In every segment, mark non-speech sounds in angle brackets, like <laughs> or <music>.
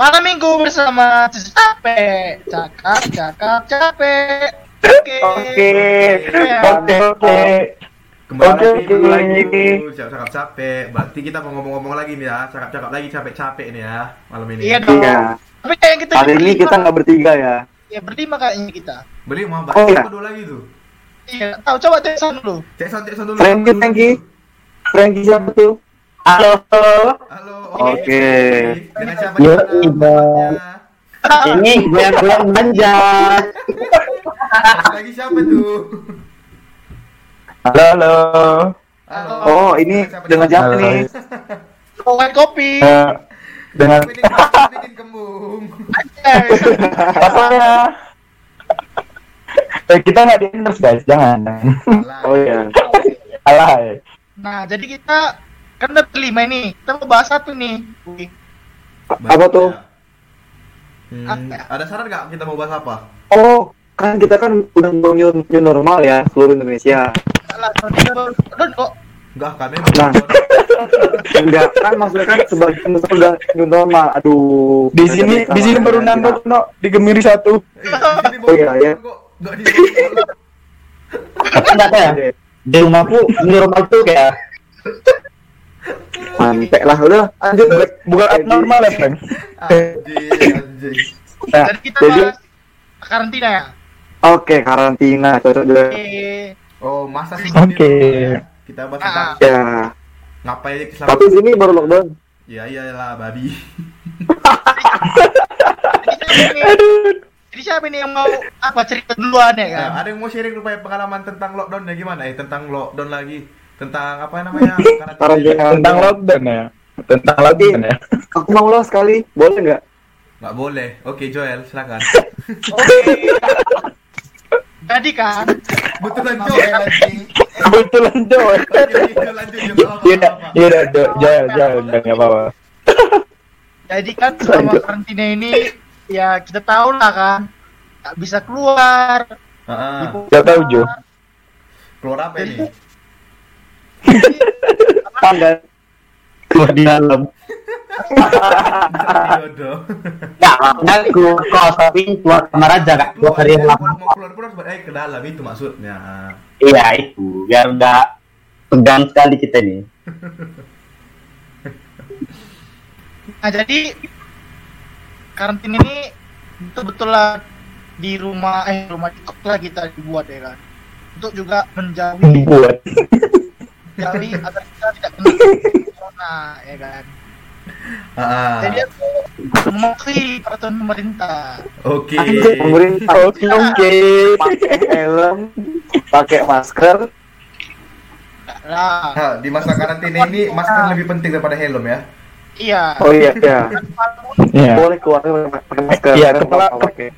Malam minggu bersama capek, cakap, cakap, capek. Oke. Oke. Oke, oke. Kembali oke. lagi cakap capek. Berarti kita mau ngomong-ngomong lagi nih ya, cakap-cakap lagi capek-capek nih ya malam ini. Iya dong. Iya. Tapi kayak kita Hari ini kita nggak bertiga ya. ya berlima kayaknya kita. Beli mau Oh, iya. dulu lagi tuh? Iya, tahu coba tes dulu. Cek sound, cek sound dulu. Frankie. Frankie. Frankie siapa tuh? Halo. Halo. Oke. Dengan siapa Yo, Iba. Ini goyang-goyang belanja. Lagi siapa tuh? Halo, halo. Halo. Oh, ini dengan siapa nih? Oh, white kopi. Eh, dengan Bikin, bikin, kembung. Ya? <laughs> Eh, kita nggak di endorse guys, jangan. Salah. Oh iya. Alay. Nah, jadi kita kan ada berlima ini. Kita mau bahas satu nih. Wih. Apa tuh? Hmm, Apa ya? ada saran nggak kita mau bahas apa? Oh, kan kita kan udah mau new, new normal ya seluruh Indonesia. Salah, kok. Enggak kan Nah. Enggak, <laughs> kan maksudnya kan sebagian besar udah new normal. Aduh. Di sini di sini baru nambah no di Gemiri satu. Oh, iya, iya. Di Enggak ya? Di rumahku di rumah tuh kayak Mantek lah udah lanjut Black. Bukan abnormal ya, Frank? Nah, Jadi kita jadi bahas karantina ya. oke karantina cocok juga. Oke. Oh, masa sih Oke. Kita bahas Ah. tentang Ya, ngapain selama tapi sini baru lockdown. Ya iyalah babi. Jadi siapa ini? Jadi siapa ini yang mau apa cerita duluan ya kan? Nah, ada yang mau sharing rupanya pengalaman tentang lockdownnya gimana? Eh tentang lockdown lagi. Tentang apa namanya? <laughs> Tentang lockdown ya. Tentang lockdown ya. Aku mau lo sekali, boleh nggak? Nggak boleh. Oke Joel, silakan. <laughs> Oke. Jadi kan, Betulan Joel anjing. Kebetulan Joel. <laughs> Iya, iya, Joel, Joel, nggak apa-apa. jadi kan selama karantina ini ya kita tahu lah kan, nggak bisa keluar. Heeh. Gak tahu Jo. Keluar apa ini? Pandan. keluar di dalam. Enggak, maksudnya keluar kos tapi keluar kamar aja kak. Dua hari yang lama. Mau keluar pun harus eh ke dalam itu maksudnya. Iya itu, biar enggak tegang sekali kita nih. Nah jadi karantina ini betul-betul lah di rumah eh rumah kos lah kita dibuat ya kan untuk juga menjauhi Buat. Menjauhi <laughs> agar kita tidak kena corona ya kan Heeh. jadi aku mematuhi peraturan pemerintah Oke. Pemerintah Oke, oke. pakai helm, pakai masker. lah Ha, di masa karantina ini masker lebih penting daripada helm ya. iya Oh iya, iya. Iya. Boleh keluar pakai masker. Iya, kepala- pakai.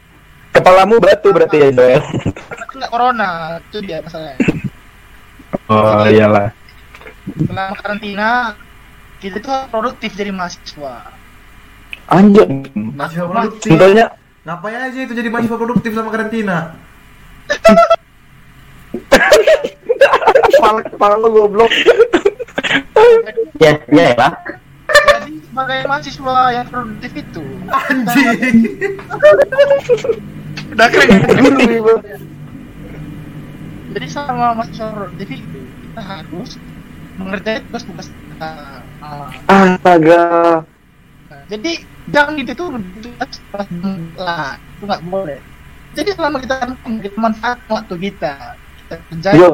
Kepalamu batu berarti ya Joel. kena corona itu dia masalahnya Oh iyalah. Selama karantina kita tuh harus produktif jadi mahasiswa Anjir. Mahasiswa produktif. Contohnya Ngapain aja itu jadi mahasiswa produktif sama karantina? Kepala kepala lo goblok. Iya ya pak. jadi sebagai mahasiswa yang produktif itu Anjing. <laughs> udah keren ya? Jadi sama mahasiswa produktif itu kita harus mengerjakan tugas-tugas kita Ah, Astaga. Nah, jadi jangan itu tuh tugas lah itu nggak boleh jadi selama kita kita manfaatkan waktu kita kita kerjain Jo,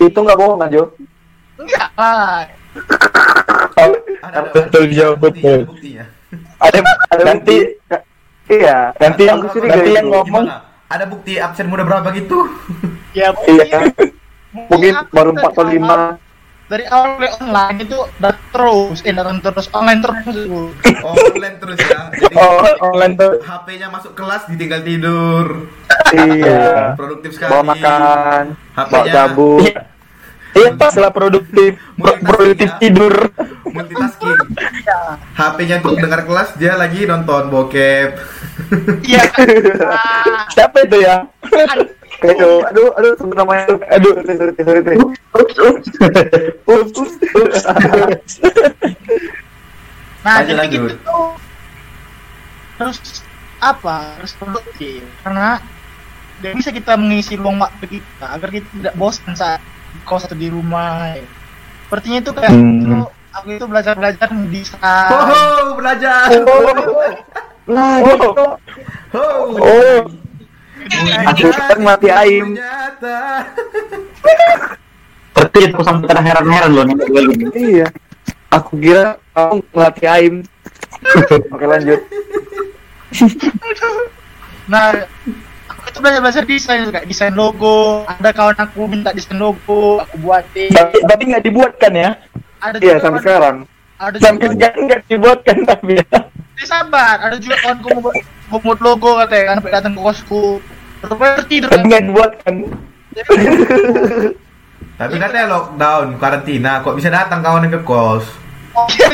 itu nggak bohong kan Jo? enggak lah Betul, ada Jo, betul. ada buktinya. ada nanti bukti. Iya. nanti yang nanti yang ngomong Gimana? Ada bukti absen muda berapa gitu? ya Iya. Mungkin aku baru empat atau lima. Dari awal mulai online itu udah terus eh datang terus online terus Oh, online terus ya. Jadi oh online tuh HP-nya masuk kelas ditinggal tidur. Iya. <laughs> Produktif sekali. Bawa makan, bawa HP-nya cabut. Iya pas lah produktif Pro- produktif tidur. multitasking. HP-nya untuk dengar kelas, dia lagi nonton bokep. iya <laughs> Siapa itu ya? Aduh, aduh, aduh, sebut namanya. Aduh, sorry, sorry, sorry. Ups, ups. Ups, ups. Lanjut, nah jadi lanjut. gitu tuh harus apa harus produktif karena tidak bisa kita mengisi luang waktu kita agar kita tidak bosan saat kos atau di rumah ya. sepertinya itu kayak Hmm. itu, aku itu belajar belajar desain Oh, belajar. Nah, Oh. gitu. Oh. Oh, Aku kan mati aim. Seperti itu sampai terheran-heran loh nih gue ini. Iya. Aku kira kamu ngelatih aim. <laughs> Oke lanjut. <laughs> nah aku itu belajar belajar desain kayak desain logo ada kawan aku minta desain logo aku buatin Tapi tapi nggak dibuatkan ya. ada Iya juga sampai kawan- sekarang. ada Sampai juga sekarang nggak dibuatkan tapi ya. Eh, sabar ada juga kawanku mau buat mau buat logo katanya kan sampai datang ke kosku rupanya tidur <laughs> Tapi nggak dibuatkan. Tapi katanya lockdown, karantina, kok bisa datang kawan yang ke kos? oh iya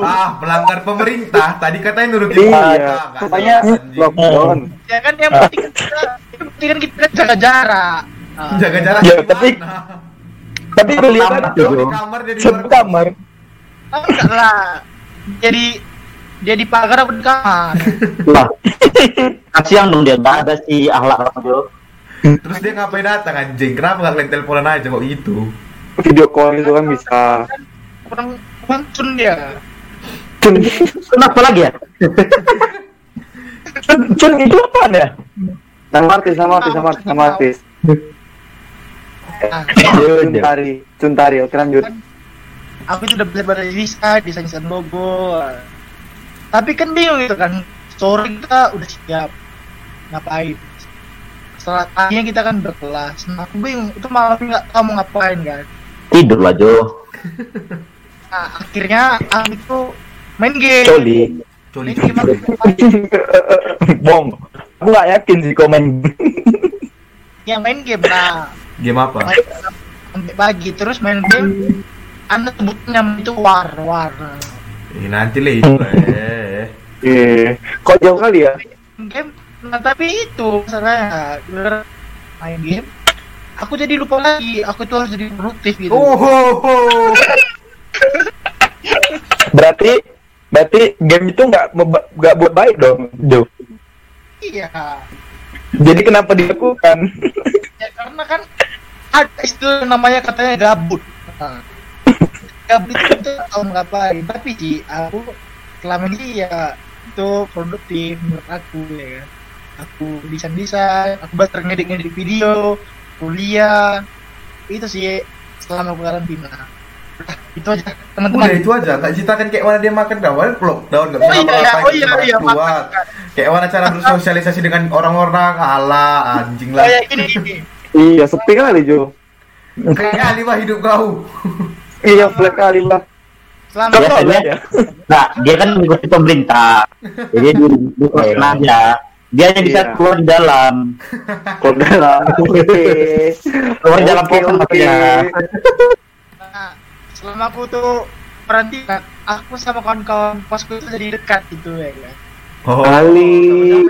Ah, melanggar pemerintah. Tadi katanya nurutin Iya. jelas, anjing. lockdown. ya kan yang penting kan kita yang penting kan kita jaga jarak Ah, Jaga jarak Ya, tapi-? Tapi kan tuh. di kamar kamar. ah, enggak lah jadi dia di pagar apa di kamar <laughs> Lah. Kasihan dong dia nggak ada si ahlak tuh. Terus dia ngapain datang anjing? Kenapa nggak kalian teleponan aja kok gitu? Video call itu kan bisa. kurang kurang dia Kenapa lagi ya? Cun, cun itu apaan ya? Sama artis, sama artis, sama artis, sama artis. nah, Cuntari, Cuntari, oke lanjut. aku itu udah belajar belajar desain desain desain logo tapi kan bingung gitu kan. Sore kita udah siap. Ngapain? Setelah paginya kita kan berkelas. Nah aku bingung itu malam nggak tahu mau ngapain kan Tidur lah Jo. nah akhirnya aku itu main game. Coli. Coli Bong. Aku nggak yakin sih komen. ya main game nah Game apa? sampai pagi terus main game. Anda sebutnya itu war war Eh, nanti lah itu. Eh. Eh, kok jauh kali ya? game nah tapi itu masalahnya main game aku jadi lupa lagi aku tuh harus jadi produktif gitu Oh, ho, ho. Berarti berarti game itu nggak nggak buat baik dong, Jo. iya Jadi kenapa dilakukan? ya karena kan ada istilah namanya katanya gabut Nah, gabut itu kita tahu ngapain tapi sih aku selama ini ya itu produktif menurut aku ya kan aku desain desain aku belajar ngedit ngedit video kuliah itu sih selama karantina Udah, itu aja teman-teman Udah itu aja, nggak ceritakan kayak mana dia makan kawan, lockdown, nggak Oh bisa iya, ngapa-ngapain, oh iya, iya, keluar. makan. Kayak mana cara bersosialisasi dengan orang-orang, ala anjing Oh lah. ya gini gini. Iya, sepi kali Jo. Kayak kali mah hidup kau. Iya, black kali lah. Selama Kau Biasanya- tahu ya? Nah, dia kan mengikuti pemerintah. Jadi di, di kosan aja. Dia hanya bisa Iya. keluar di dalam. Kok dalam. <laughs> Oke. Keluar di dalam kosan oke. maksudnya. nah, selama aku tuh karantina, aku sama kawan-kawan kosku itu jadi dekat gitu ya. Oh, Kali.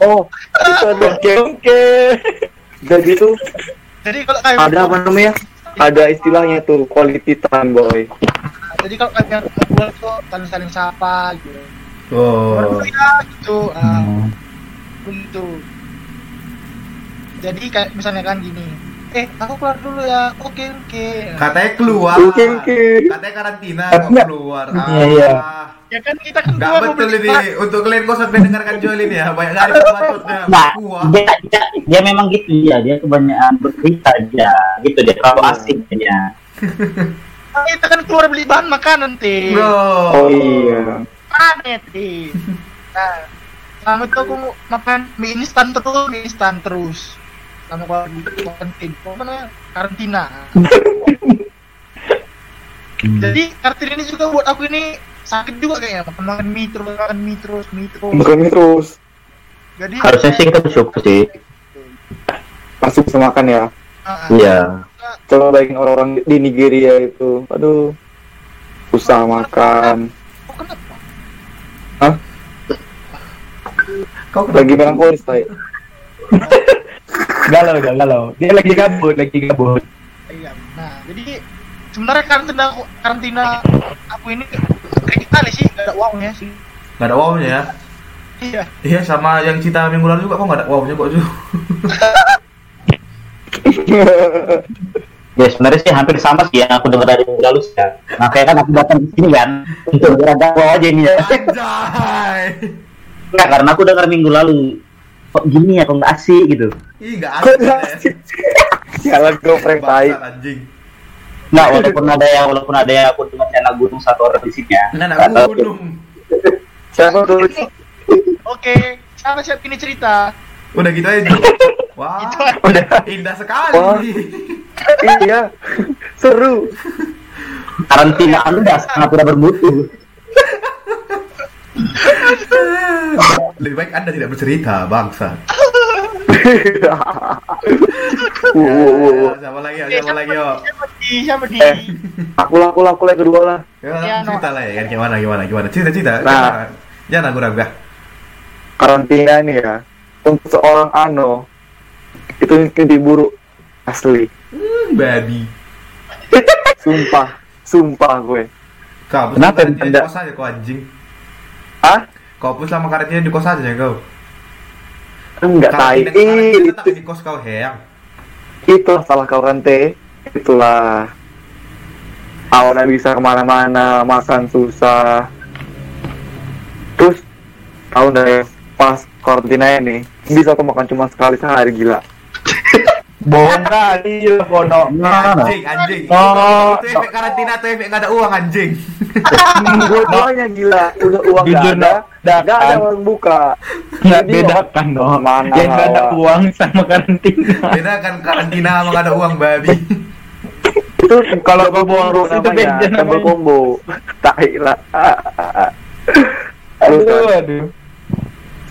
Oh, itu ada Oke oke. <laughs> jadi tuh Jadi kalau kayak ada apa namanya? Ada istilahnya tuh quality time boy. jadi kalau kalian ngobrol tuh saling-saling sapa gitu. Oh. Ya gitu. ah, Hmm. begitu. Jadi kayak misalnya kan gini. Eh, aku keluar dulu ya. Oke, oke. Katanya keluar. Oke, oke. Katanya karantina kok keluar. Iya, iya. Ah. Ya kan kita kan Nggak keluar betul ini untuk kalian kau sampai dengarkan Joel ini ya banyak kali pembacotnya. Nah, dia, dia, dia memang gitu dia. Dia kebanyakan bercerita aja. Gitu dia. Kalau asik dia. Kita kan keluar beli bahan makanan, Ti. Oh iya. Mana, Ti? Nah, selama itu aku makan mie instan terus, mie instan terus. Di karantina? Karantina. Jadi karantina ini juga buat aku ini sakit juga kayaknya makan makan mie terus makan mie terus mie terus. Bukan terus. Jadi Harusnya sih kita bersyukur sih. Masih bisa makan ya. Ah. Iya. Coba bayangin orang-orang di Nigeria itu. Aduh. Susah makan. Oh, kenapa? Kau Lagi melankolis, Tay. <laughs> Galau dah galau. Dia lagi gabut lagi gabut. Iya. Nah, jadi sebenarnya karantina aku, karantina aku ini kayak kali sih gak ada uangnya sih. Gak ada uangnya ya. Iya. Iya sama yang cerita minggu lalu juga kok nggak ada wow-nya kok Ju. <laughs> Ya sebenarnya sih hampir sama sih yang aku dengar dari minggu lalu sih ya. Makanya kan aku datang ke sini kan untuk berada wow aja ini ya. Anjay. Enggak, karena aku dengar minggu lalu kok gini ya, kok nggak asik gitu. Ih nggak Kok asik. ya. asik? Jalan goprek tai. Bangsat, anjing. Nggak, walaupun ada yang walaupun ada yang aku dengar anak gunung satu orang di sini ya. Anak tahu. gunung. Siapa tuh? Oke, sama siap ini cerita. Udah gitu aja. Wah, Itu aja. Udah. indah sekali. Wah. iya. Seru. Karantina udah sangat tidak bermutu. Lebih baik Anda tidak bercerita, bangsa. Wow, wow, wow, wow. Siapa lagi ya? Siapa lagi? Siapa di? Eh. Aku lah, aku lah, aku lah kedua lah. Ya, no. cerita lah ya, kan gimana gimana gimana. Cerita cerita. Nah. Jangan ragu-ragu. ah. Karantina nih ya. Untuk seorang Ano itu mimpi buruk asli. Hmm, babi. Sumpah, sumpah gue. Kau hapus Kenapa karantina di tidak? kos aja kau anjing. Ah? Kau hapus selama karantina di kos aja ya kau. Enggak Ih, tetap itu, di kos kau heyang. itulah salah kau Rante. Itulah. Nggak bisa ke mana-mana, makan susah. Terus, kau udah pas karantina ini, bisa kau makan cuma sekali sehari gila. Bohong kali ya kono. Anjing, anjing. Oh. Itu efek karantina atau efek nggak ada uang anjing. Dua-duanya gila, udah uang Jujur, ada, nggak ada warung buka. Nggak Jadi, bedakan dong. Mana Yang nggak ada uang sama karantina. Beda kan karantina sama nggak ada uang babi. itu Kalau boros, combo itu beda double namanya. combo <laughs> tai lah ah, ah. Aduh, aduh.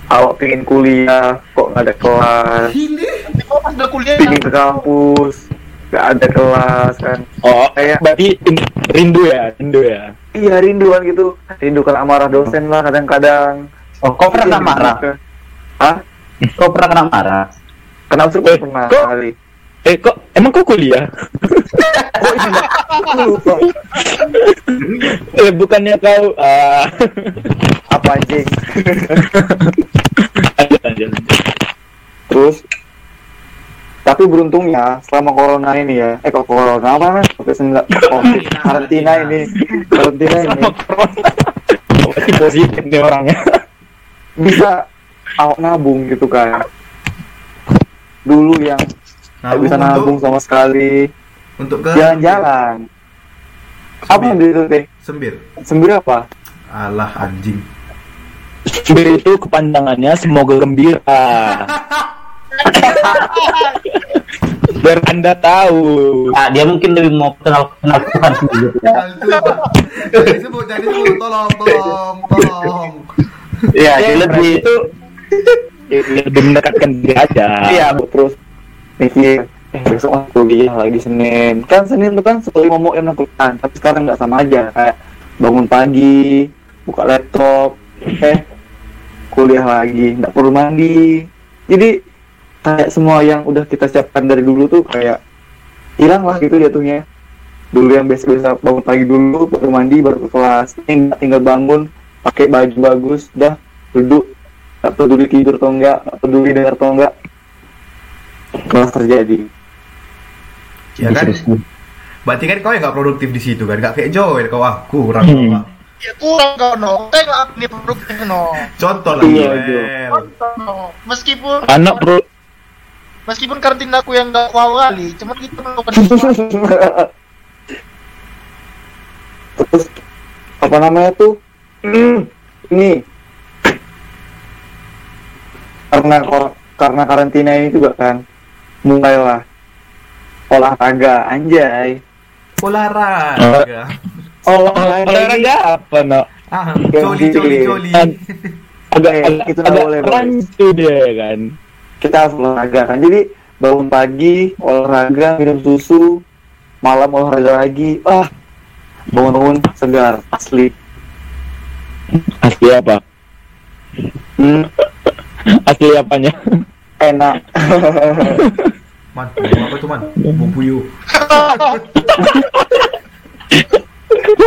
Awak pengen kuliah kok nggak ada kelas udah kuliah pengen ke kampus nggak ada kelas kan Oh, Kayak- berarti in- rindu ya, rindu ya. iya rinduan gitu rindu kan amarah dosen lah kadang-kadang Oh, kau pernah kena marah? Hah? Kau pernah kena marah? Kenapa sih Eh, pernah kok- kali? Eh, kok emang kau kuliah? Oh iya, lupa. eh, bukannya kau ah apa anjing? <laughs> lanjut, lanjut. Terus tapi beruntungnya selama corona ini ya, eh kok corona apa kan? Covid sembilan, covid karantina ini, karantina ini corona. <laughs> Positif nih orangnya. bisa awak nabung gitu kan. Dulu yang nggak bisa nabung sama sekali, untuk ke jalan-jalan. Apa yang itu teh? Sembir. Sembir apa? Alah anjing. Sembir itu kepanjangannya semoga gembira. <laughs> Biar anda tahu. Nah, dia mungkin lebih mau kenal kenal Tuhan? Jangan disebut, jangan disebut. Tolong, tolong, tolong. Iya, dia Ya, lebih itu lebih mendekatkan diri aja. Iya, terus mikir, eh besok aku kuliah lagi Senin. Kan Senin itu kan seperti ngomong yang melakukan, tapi sekarang nggak sama aja. Kayak bangun pagi, buka laptop, eh kuliah lagi, nggak perlu mandi. Jadi kayak semua yang udah kita siapkan dari dulu tuh kayak hilang lah gitu jatuhnya. Dulu yang biasa-biasa bangun pagi dulu, baru mandi, baru ke kelas. Ini nggak tinggal bangun, pakai baju bagus, dah duduk, nggak peduli tidur atau enggak, nggak peduli dengar atau enggak. Kelas terjadi. Ya kan? Berarti kan kau yang nggak produktif di situ kan? Nggak kayak Joel kau ah kurang. Hmm. Ya kurang kau no. Tengok nih produknya no. Contoh lah Iya, Joel. Contoh, no. Meskipun Anak bro, meskipun karantina aku yang gak wow kali, cuman kita melakukan sesuatu. <laughs> Terus apa namanya tuh? Hmm, ini karena kor- karena karantina ini juga kan mulailah olahraga anjay. Olahraga. Olahraga, ini olahraga apa no? Ah, coli coli coli. Agak Eh, agak, nggak agak boleh, rancu dia kan. kita harus olahraga kan. Jadi bangun pagi olahraga minum susu, malam olahraga lagi. Ah, bangun-bangun segar asli. Asli apa? Hmm, Asli apanya? enak. Man, apa tuh man? Puyuh. <laughs>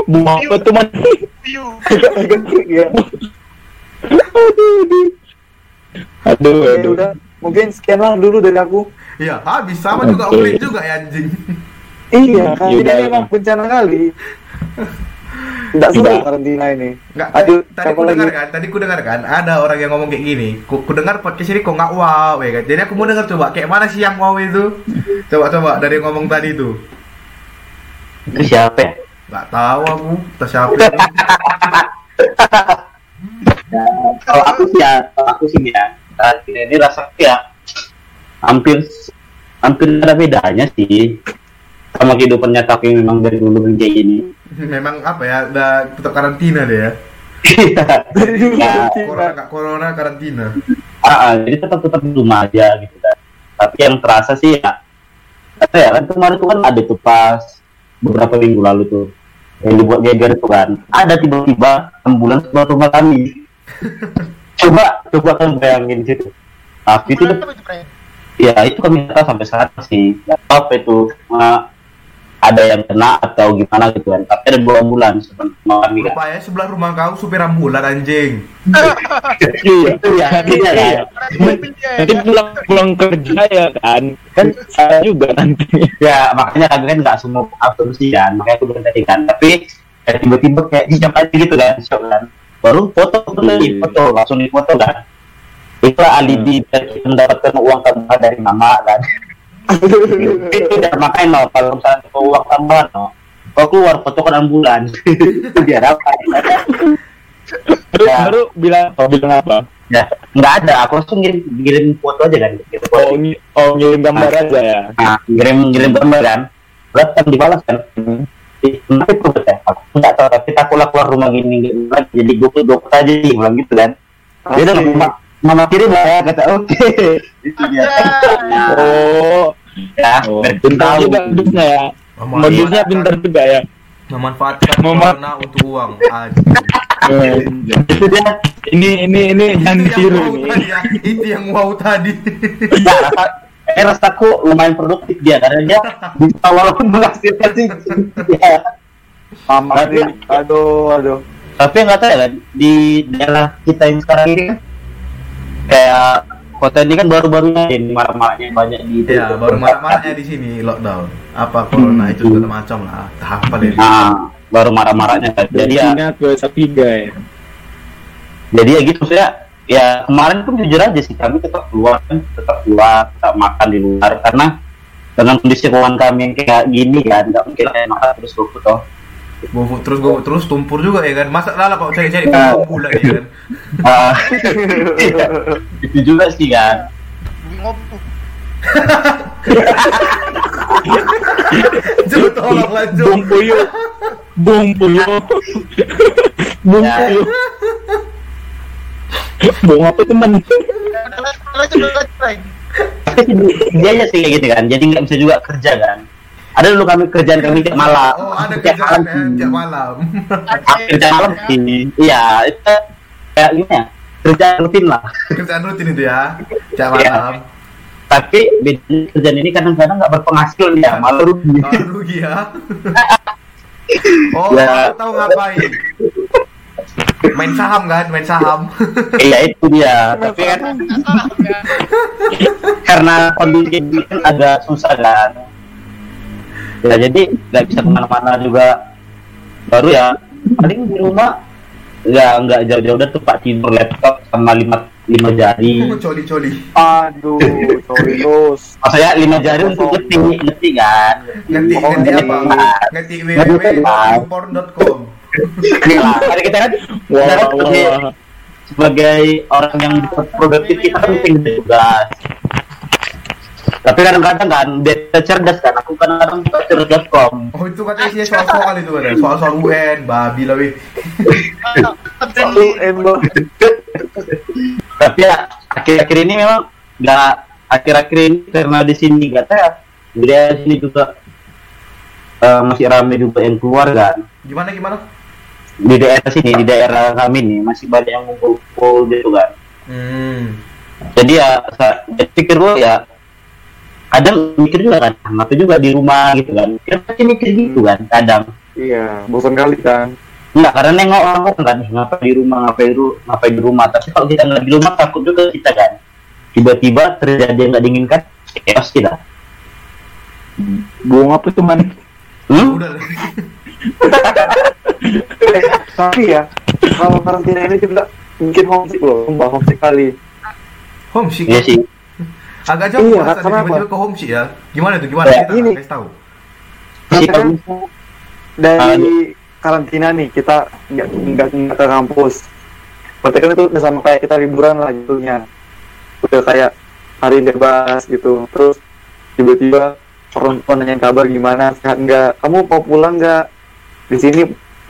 Bunga apa tuh man? Piu. ya. Aduh, aduh. Aduh, udah. Mungkin sekian lah dulu dari aku. Iya, habis sama juga Oke. Ulit juga ya anjing. Iya, kan ini memang bencana kali. Tidak seru Tidak. karantina ini. Enggak, Aduh, tadi siapa ku lagi? dengar kan, tadi ku dengar kan, ada orang yang ngomong kayak gini. Ku, ku dengar podcast ini kok nggak wow, ya kan. Jadi aku mau dengar coba kayak mana sih yang wow itu? Coba coba dari yang ngomong tadi itu. Itu siapa ya? Nggak tahu aku, entah siapa. <laughs> Ya, kalau aku sih ya, kalau aku sih ya, saat ini rasa ya hampir hampir ada bedanya sih sama kehidupan nyata aku yang memang dari dulu kayak gini. <laughs> Memang apa ya, udah tetap karantina deh ya. <laughs> Ya, karantina. Corona, corona karantina. Ah, ah, jadi tetap tetap di rumah aja gitu kan. Tapi yang terasa sih ya, apa ya kan kemarin tuh kan ada tuh pas beberapa minggu lalu tuh yang dibuat geger tuh kan. Ada tiba-tiba ambulan keluar rumah kami. <laughs> coba coba kan bayangin situ. Tapi itu itu, ya itu kami tahu sampai sekarang sih. Nggak apa itu cuma ada yang kena atau gimana gitu kan. Tapi ada dua bulan sebelum kami kan. Rupanya sebelah rumah kau supir ambulan anjing. Iya. Itu ya, iya kan. Mobil dia, Nanti ya. pulang pulang kerja ya kan. Kan saya juga nanti. ya makanya kami kan nggak semua asumsi kan makanya aku bilang tadi kan tapi kayak tiba-tiba kayak siap aja gitu kan siap kan baru foto foto lagi foto langsung di foto kan itulah alibi biar kita mendapatkan uang tambahan dari mama kan itu dan makanya no kalau misalnya kita uang tambahan no kau keluar foto kan ambulan <laughs> biar apa Baru Ya. baru bilang oh, bilang apa? ya nggak ada aku langsung ngirim ngirim foto aja kan gitu Oh, oh ngirim gambar aja ya. nah, ngirim ngirim gambar kan berat kan dibalas kan Hmm. Ih, kenapa itu ya? Aku nggak tahu, tapi aku lah keluar rumah gini lagi jadi gue gue aja sih bilang gitu kan. Dia udah mama, mama kirim lah ya kata oke. <laughs> Itu dia. Oh, Ya, oh pintar tahu. juga modusnya ya. Modusnya pintar juga ya. Memanfaatkan Mema- corona untuk uang. Eh, Itu dia. ini ini ini jangan ditiru yang wow ini. Itu yang wow tadi. Ya, rasa, eh, rasaku lumayan produktif dia karena dia bisa walaupun menghasilkan sih. Ya. Mama Tapi-. Aduh, aduh. Tapi nggak tahu ya di daerah kita yang sekarang ini kan kayak kota ini kan baru-barunya ini marak-maraknya banyak di Ya, baru marah-marahnya di sini lockdown. Apa corona itu segala macam lah. Tahap deh. Nah, baru marah-marahnya kan. Jadi ya ke tiga ya. jadi ya gitu saya ya kemarin pun jujur aja sih kami tetap keluar kan tetap keluar tetap makan di luar karena dengan kondisi keuangan kami yang kayak gini kan nggak mungkin makan terus toh Gofuk terus gofuk terus tumpur juga ya kan. Masa lah kok cari-cari Ya. uang bulan ya kan. Ah, iya, <laughs> itu juga sih kan. Coba tolong lanjut. Bung Puyo. Bung Puyo. Bung Ya. Puyo. Bung apa teman? Lagi, lagi, lagi, dia aja sih kayak gitu kan jadi nggak bisa juga kerja kan ada dulu kami kerjaan kami tiap malam Oh, ada tiap kerjaan malam ya, tiap malam. kerja malam sih iya itu kayak gini ya kerjaan rutin lah Kerjaan rutin itu ya. Tiap Iya. malam. tapi bedanya kerjaan ini kadang-kadang nggak berpenghasilan ya malah rugi Oh, rugi ya. <laughs> Oh, Ya. aku tahu ngapain. Main saham kan, main saham. iya itu dia tapi kan Ya. <laughs> karena kondisi kan agak susah kan ya jadi nggak bisa ke mana-mana juga baru ya paling di rumah nggak nggak jauh-jauh udah tuh pak tidur laptop sama lima lima jari Coli-coli. Aduh, sorry terus. maksudnya lima jari untuk ngetik ngetik kan Ngetik Oh, ngetik apa? Ngetik. www.porn.com. Nah, karena kita kan sebagai, orang yang produktif kita kan penting tugas tapi kadang-kadang kan dia cerdas kan aku kadang-kadang buka cerdas.com Oh itu katanya isinya soal-soal itu kan, soal-soal UN, babi lah. Selalu endo. tapi ya akhir-akhir ini memang nggak akhir-akhir ini karena di sini tahu ya di daerah sini juga eh, masih ramai juga yang keluar kan Gimana gimana? di daerah sini di daerah kami nih masih banyak yang ngumpul gitu kan Hmm. jadi ya saya saya pikir gue ya kadang mikir juga kan kenapa juga di rumah gitu kan kita pasti mikir gitu kan kadang Iya, bosan kali kan. Enggak, karena nengok orang orang kan ngapa di rumah, ngapa di, ru- ngapa di rumah. Tapi kalau kita nggak di rumah takut juga kita kan. tiba-tiba terjadi yang nggak diinginkan chaos kita Buang apa tuh man? hmm? Udah. <laughs> Tapi ya, kalau karantina ini juga bikin homesick loh, sumpah homesick kali. Homesick. iya sih Agak jauh Iya, kenapa? tiba-tiba ke homesick ya. Gimana tuh? Gimana Ya, kita ini. kasih tahu. sih Karena kalau dari karantina nih kita nggak nggak nggak ke kampus. Berarti kan itu udah sama kayak kita liburan lah gitunya. Udah kayak hari bebas gitu. Terus tiba-tiba orang tua nanyain kabar gimana sehat nggak? Kamu mau pulang nggak? Di sini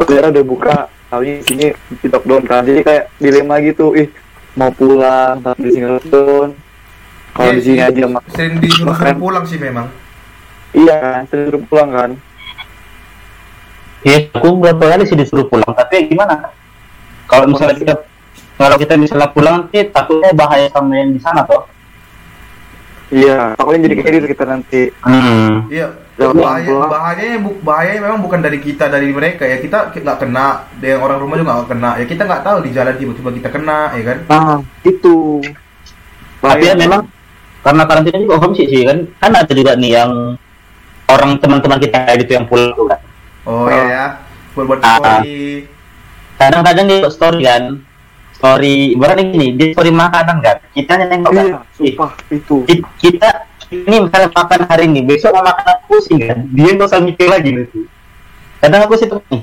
daerah udah buka. Tapi di sini di lockdown kan. Jadi kayak dilema gitu. Ih mau pulang tapi di sini lockdown. Kalau Iya di sini sih, aja mak- sering disuruh makan. pulang sih memang. Iya kan, suruh pulang kan. ya aku berapa kali sih disuruh pulang tapi gimana kalau misalnya kita kalau kita misalnya pulang nanti takutnya bahaya sama yang di sana toh Iya, takutnya jadi kayak kita nanti. hmm. Iya. Ya, bahaya, bahayanya bu- bahayanya memang bukan dari kita dari mereka ya kita ki- nggak kena dan orang rumah juga nggak kena ya kita nggak tahu di jalan tiba-tiba kita kena ya kan Nah, itu. tapi ya Bahaya. memang karena karantina juga homesick sih kan? Kan ada juga nih yang orang teman-teman kita gitu yang pulang tuh kan oh iya ya. Buat buat Ah. story. Kadang-kadang dia buat story kan? Story ibaratnya gini dia story makanan kan? Kita hanya nengok kan? Iya, sumpah itu. Ki- kita ini misalnya makan hari ini besok mau makan aku pusing kan? Dia nggak usah mikir lagi gitu. Kadang aku sih tuh "Ih,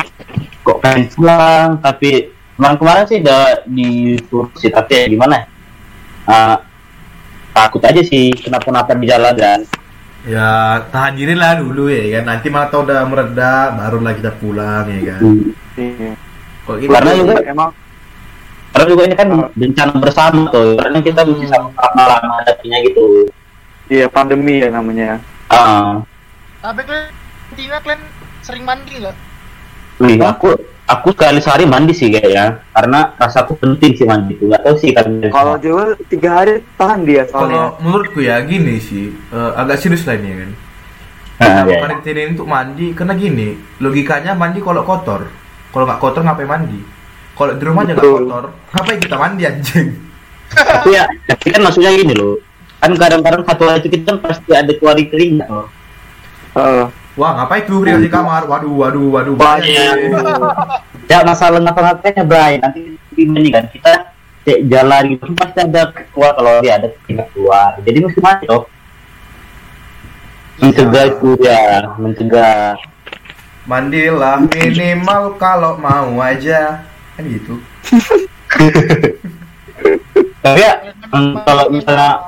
kok pengen pulang? Tapi kemarin kemarin sih udah disuruh sih tapi ya gimana Ah, takut aja sih kenapa-napa di jalan kan ya tahan diri lah dulu ya kan nanti malah tau udah mereda barulah kita pulang ya kan Iya. kok gitu Karena juga emang karena juga ini kan Ah. bencana bersama tuh karena kita mesti sama-sama lah menghadapinya gitu iya pandemi ya namanya. ah Tapi kalian Tina kalian sering mandi nggak? Wih, aku aku sekali sehari mandi sih kayaknya karena rasaku penting sih mandi itu nggak tahu sih kan Kalau Jawa tiga hari tahan dia kalau soalnya. menurutku ya gini sih eh, agak serius lah ini ya kan Nah, Kenapa ya. karantina ini untuk mandi? Karena gini, logikanya mandi kalau kotor. Kalau nggak kotor ngapain mandi? Kalau di rumah aja nggak kotor, ngapain kita mandi anjing? tapi ya tapi kan maksudnya gini loh kan kadang-kadang satu hari itu kita kan pasti ada keluarin keringat loh Heeh. Wah ngapain tuh Rio di kamar? Waduh, waduh, waduh. Banyak. ya masalah ngapa-ngapainnya Brian nanti ini kan kita kayak jalan gitu pasti ada keluar kalau dia ada keringat keluar jadi mesti mandi loh mencegah itu ya mencegah Mandilah minimal kalau mau aja. Kan gitu. <laughs> tapi ya kalau misalnya.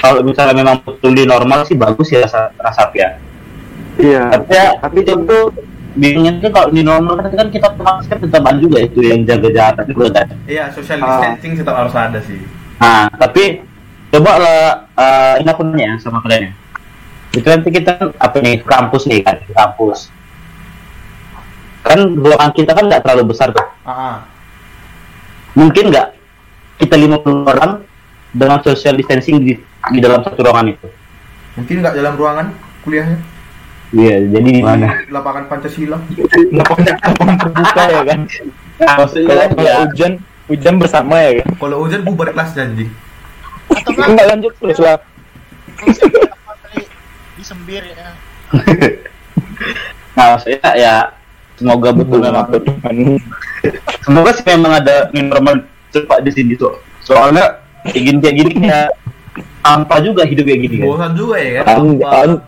Kalau misalnya memang betul di normal sih bagus ya rasa rasa ya Iya. tapi ya Tapi itu tuh bingungnya tuh kalau di normal kan kan kita masker tetap ada juga itu yang jaga jarak juga kan Iya, social Ah. distancing tetap harus ada sih. nah tapi coba lah eh, ini aku nanya ya sama kalian ya itu nanti kita kan, apa nih ke kampus nih kan kampus kan ruangan kita kan nggak terlalu besar tuh Ah, ah. mungkin nggak kita 50 orang dengan social distancing di, di dalam satu ruangan itu Mungkin nggak dalam ruangan kuliahnya iya jadi di mana lapangan Pancasila. Lapangan <laughs> lapangan terbuka ya kan. maksudnya Kalau ya kalau hujan hujan bersama ya kan. Kalau hujan bubar kelas anjing. Atau enggak Enggak lanjut terus lah. disembir ya. <laughs> nah maksudnya ya semoga betul memang Apa Tuhan? semoga sih memang ada normal cepat di sini tuh soalnya kayak gini kayak gini ya hampa juga hidup kayak gini kan Bosan juga ya kan? Am- am-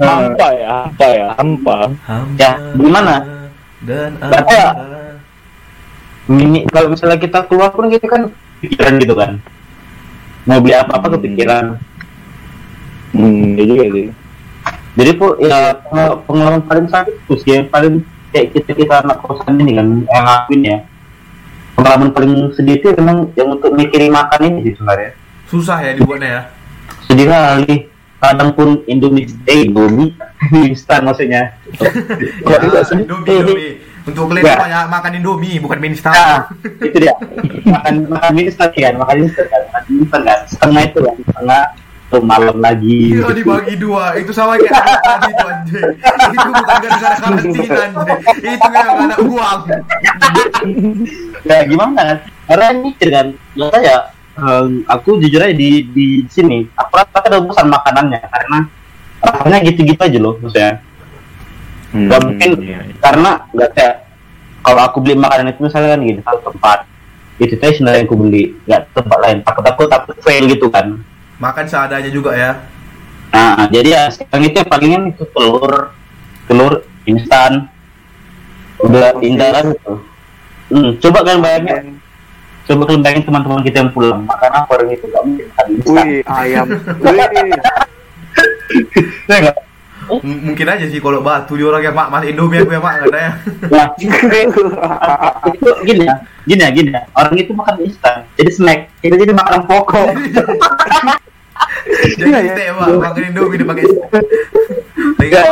Hampa ya, hampa ya, hampa. Hampa Ya, gimana? Dan Berapa ya? Mini, kalau misalnya kita keluar pun kita kan pikiran gitu kan mau beli apa apa kepikiran Hmm, iya juga sih. jadi po ya peng- pengalaman paling sakit tuh sih yang paling kayak kita kita anak kosan ini kan yang ngakuin ya pengalaman paling sedih itu memang yang untuk mikirin makan ini sih sebenarnya Susah ya dibuatnya ya. sedih kali kadang pun Indomie eh Indomie <laughs> instan maksudnya Ya, tidak sedih. Indomie, Indomie. Untuk kalian Ya. banyak makan Indomie, bukan mie instan. nah itu dia makan makan mie instan kan makan instan kan makan mie instan kan setengah itu kan setengah tuh malam lagi Iya dibagi dua, itu sama kayak anak tadi itu anjing. Itu bukan gara-gara karantina anjing. Itu gara-gara uang. ya gimana kan karena mikir kan nggak saya em, aku jujur aja di di sini aku rasa ada bosan makanannya karena rasanya gitu-gitu aja loh maksudnya. Hmm, Gak mungkin iya, iya. karena nggak kayak kalau aku beli makanan itu misalnya kan gini satu tempat itu teh sebenarnya yang aku beli nggak tempat lain takut takut takut fail gitu kan. Makan seadanya juga ya. nah jadi ya sekarang itu yang palingan itu telur telur instan. Udah indah kan gitu hmm, coba kalian bayangin coba kalian bayangin teman-teman kita yang pulang makan apa orang itu nggak mungkin makan instan Wih, ayam. Wih. Ya nggak? M- mungkin aja sih kalau batu di orang yang mak mas Indomie aku ya mak katanya. Nah, itu gini ya, gini ya, gini ya. Orang itu makan instan, jadi snack. Itu jadi makanan pokok. Jadi kita ya mak makan Indomie dipakai. Lagi, Nggak,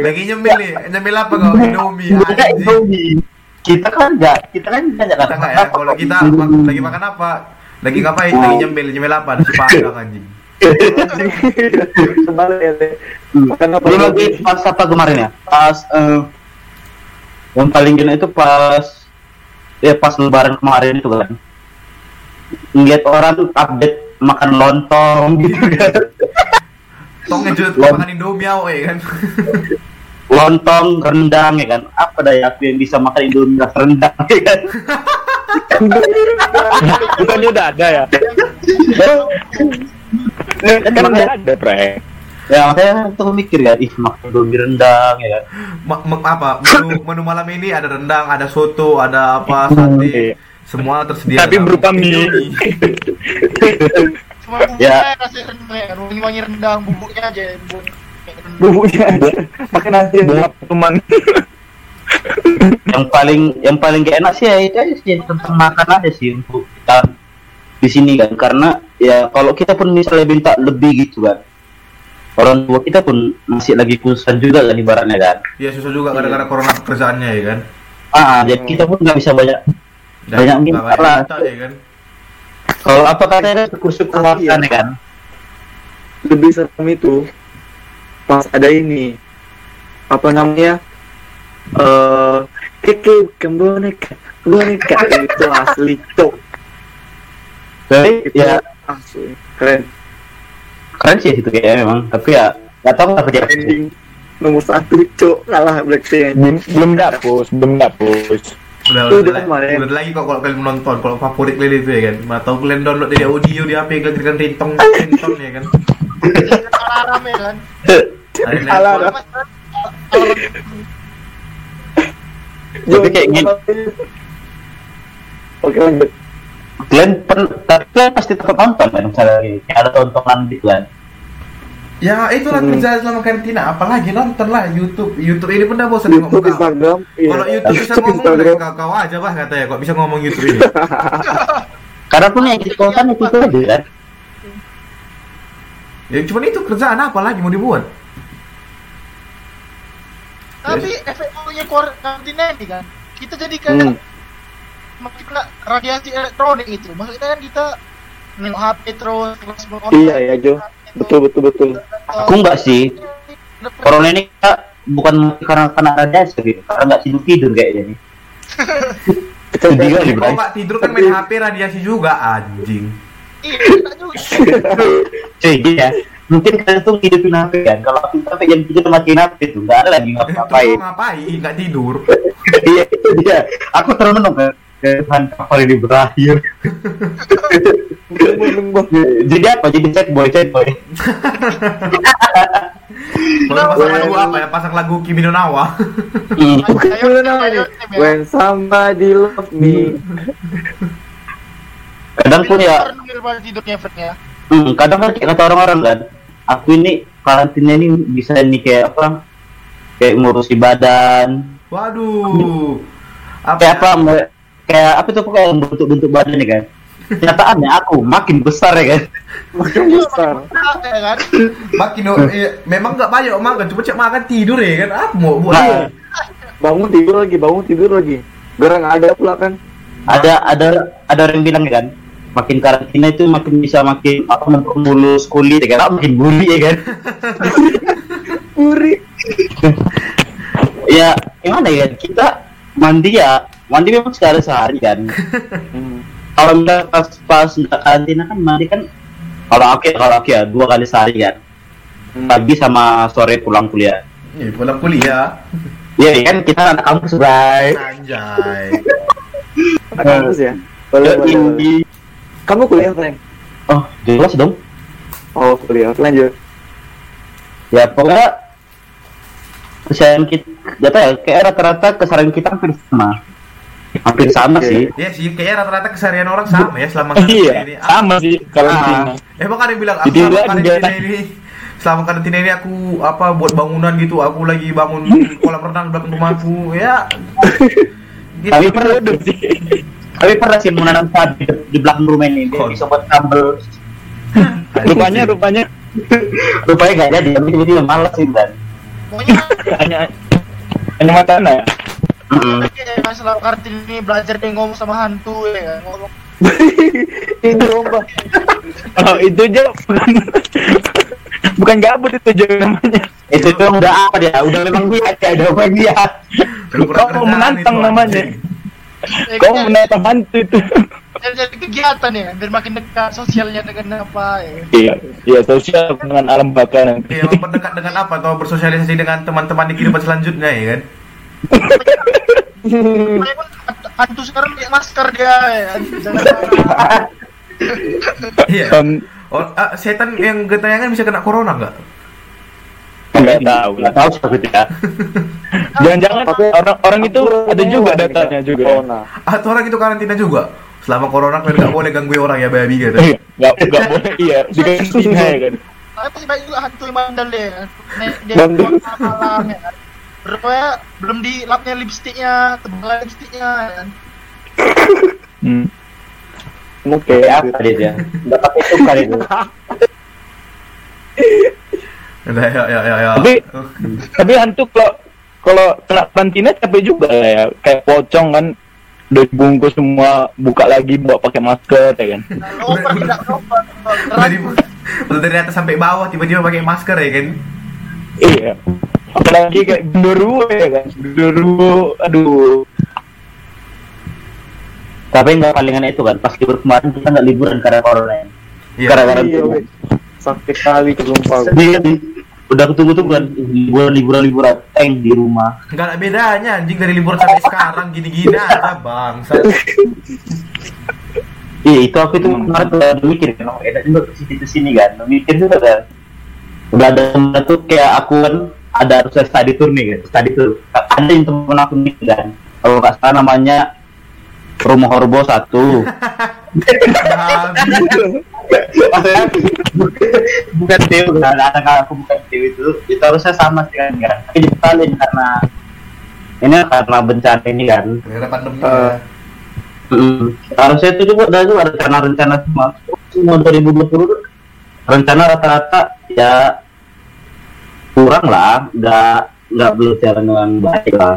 lagi, ya, nyemil nih, nyemil apa kau Indomie? Indomie. Kita kan enggak, kita kan enggak Kita enggak ya, kalau kita mak- lagi makan apa? Lagi ngapain? Lagi nyemil, nyemil apa? Nasi padang anjing. Ya. Makan apa Belum lagi pas apa kemarin ya? Pas eh, yang paling gini itu pas ya pas lebaran kemarin itu kan. Lihat orang update makan lontong gitu kan. Tong ngejut makan Indomie ya kan. <laughs> lontong rendang ya kan apa daya aku yang bisa makan indomie rasa rendang ya kan <laughs> Bukannya udah ada ya? Kan udah ada, Pre. ya saya tuh mikir ya ih makan indomie rendang ya kan Ma- ma- apa? Menu, menu malam ini ada rendang, ada soto, ada apa sate. Semua tersedia. Tapi berupa mie. Cuma bumbunya Ya. rasa rendang ya, wangi-wangi rendang, bumbunya aja. Aja. Pakai nasi teman. yang paling yang paling gak enak sih ya itu aja sih tentang makan aja sih untuk kita di sini kan karena ya kalau kita pun misalnya minta lebih gitu kan orang tua kita pun masih lagi kesusahan juga kan ibaratnya kan Ya susah juga gara-gara corona pekerjaannya ya kan. ah jadi kita pun nggak bisa banyak Dan Banyak minta banyak lah. minta, ya kan. kalau apa katanya ya. makan ya kan Lebih serem itu. Pas ada ini. Apa namanya? Eh, keke bukan boneka. Boneka itu asli, Cok. Tapi Itu ya asli. Keren. keren sih itu kayaknya memang tapi ya nggak tahu kenapa jadi Ending nomor satu, Cok. Kalah Blackpink. Belum belum dapus, belum dapus. Udah, udah, udah kemarin. udah lagi kok kalau kalian menonton, kalau favorit kalian itu ya kan. Atau kalian download dari audio di HP kalian tekan ringtone ringtone ya kan. <laughs> alarm ya kan. Alarm. Tapi kayak gini. Oke lanjut. kalian per, tapi kalian pasti tetap nonton kan misalnya kayak ada tontonan gitu kan Ya itulah Hmm. kerja selama karantina, apalagi nonton lah YouTube. YouTube ini pun udah bosan ngomong YouTube, kau. Instagram. iya. Kalau YouTube bisa <laughs> ngomong Instagram. kau, kau aja bah katanya kok bisa ngomong YouTube ini. <laughs> karena pun yang kita tonton itu itu aja kan ya cuma itu kerjaan apa lagi mau dibuat? Tapi efek punya karantina ini kan, kita jadi kayak Hmm. radiasi elektronik itu. Maksudnya kan kita nengok HP terus, terus Iya ya Jo. Betul betul betul. aku enggak sih corona ini kita bukan mati karena karena radiasi gitu karena nggak tidur tidur kayaknya nih <laughs> sedih kali bro Kalau nggak tidur kan main HP radiasi juga anjing. Iya, cuy gini ya mungkin kalian tuh hidupin HP kan kalau aku sampai jam tiga matiin HP tuh nggak ada lagi ngapa-ngapain mau ngapain? Nggak tidur. <laughs> iya itu dia aku terus menung kan Tuhan kapan ini berakhir <laughs> jadi apa jadi chat boy chat boy <laughs> Kalau pasang lagu apa ya? Pasang lagu Kimi no Nawa. Hmm. Bukan Ayo, dulu ayo, namanya. ayo, ya. When somebody love me. Kadang pun ya tidurnya efeknya. Hmm, kadang kan kayak kata orang-orang kan, aku ini karantina ini bisa nih kayak apa? Kayak ngurusi badan, Waduh. Apa? kayak apa? Kayak apa tuh kayak bentuk-bentuk badan nih kan? Kenyataannya aku makin besar ya kan? <laughs> Makin besar. Ya kan? Makin eh, memang nggak banyak makan, cuma cek makan tidur ya kan? Apa mau buat? Nah, Bangun tidur lagi, bangun tidur lagi. Gara nggak ada pula kan. ada ada ada orang bilang kan, makin karantina itu makin bisa makin apa mempermulus kulit ya kan? Ah, makin buli ya kan? <laughs> Puri. ya gimana ya kita mandi ya mandi memang sekali sehari kan <laughs> kalau misalnya pas pas karantina kan mandi kan kalau oke kalau oke ya dua kali sehari kan pagi sama sore pulang kuliah Ih, pulang kuliah. Iya kan kita anak kampus bray Anjay. Anak kampus ya boleh, boleh. Kamu kuliah Frank oh jelas dong oh kuliah lanjut ya pokoknya keseharian kita apa ya kayak rata-rata keseharian kita hampir sama hampir sama sih Ya sih, kayaknya rata-rata keseharian orang sama ya selama Iya, ini. sama sih karantina. Emang ada yang bilang aku Jadi selama karantina ini selama karantina ini aku apa buat bangunan gitu, aku lagi bangun <laughs> kolam renang belakang rumahku. Ya. <laughs> gitu. tapi pernah tapi pernah sih menanam padi di, di belakang rumah ini dia bisa buat sambel. <laughs> Rupanya rupanya. Rupanya nggak jadi tapi tiba-tiba malas sih dan Pokoknya hanya hanya matana ya. kayak masalah kartini ini belajar dia ngomong sama hantu ya. Ngomong <laughs> itu lomba Oh, itu aja <laughs> <laughs> bukan gabut itu aja namanya. itu tuh udah apa dia udah memang dia aja udah memang dia Kau mau kerjaan menantang itu, namanya. Kau kayak- menatap hantu itu. jadi, jadi kegiatan ya biar makin dekat sosialnya dengan apa ya Iya, iya sosial dengan alam baka nanti. Iya, memperdekat dengan apa? Atau bersosialisasi dengan teman-teman di kehidupan selanjutnya ya kan? <laughs> Hantu sekarang pakai masker dia ya kan. Jangan- Iya. Kan Oh, ah, setan yang gentayangan bisa kena corona nggak? nggak tahu nggak tahu seperti ya <laughs> Jangan-jangan orang orang itu ada juga datanya juga. corona Atau orang itu karantina juga? Selama corona kalian nggak <laughs> boleh ganggu orang ya babi gitu. Iya, nggak nggak boleh iya <laughs> di karantina ya kan. Tapi banyak juga hantu yang mandal ya kan. Dia malam ya kan. Rupanya belum dilapnya lipstiknya, tebal lipstiknya ya kan. Hmm. Oke kayak apa dia dia nggak pakai sukar itu Udah, ya, ya, ya, ya. Tapi- Tapi hantu kalau kalau kena karantina capek juga lah ya. Kayak pocong kan udah dibungkus semua buka lagi bawa pakai masker ya kan. Dari, udah dari atas sampai bawah tiba-tiba pakai masker ya kan? Iya. Apalagi kayak genderuwo ya kan. Genderuwo aduh. Tapi nggak palingan itu kan pas libur kemarin kita nggak liburan karena corona ya. Iya. Gara-gara iya sakit kali sumpah sedih kan udah ketunggu-tunggu kan liburan liburan liburan tank di rumah Nggak ada bedanya anjing dari liburan sampai sekarang gini-gini aja bangsa. Iya itu aku itu kemarin tuh udah mikir kan, oh, enak juga ke sini ke sini kan, Udah mikir juga kan. Udah ada temen tuh kayak aku kan ada harus study tour nih kan, study tour. Ada yang temen aku nih kan, kalau nggak salah namanya Rumah Horbo satu. Maksudnya bukan kan, ada kan aku bukan Teo itu, itu harusnya sama sih kan, kan. Tapi dibatalin karena ini karena bencana ini kan. Gara pandemi. Mm. Harusnya itu juga ada juga rencana-rencana semua. Semua 2020 tuh rencana rata-rata ya kurang lah, nggak nggak berjalan dengan baik lah.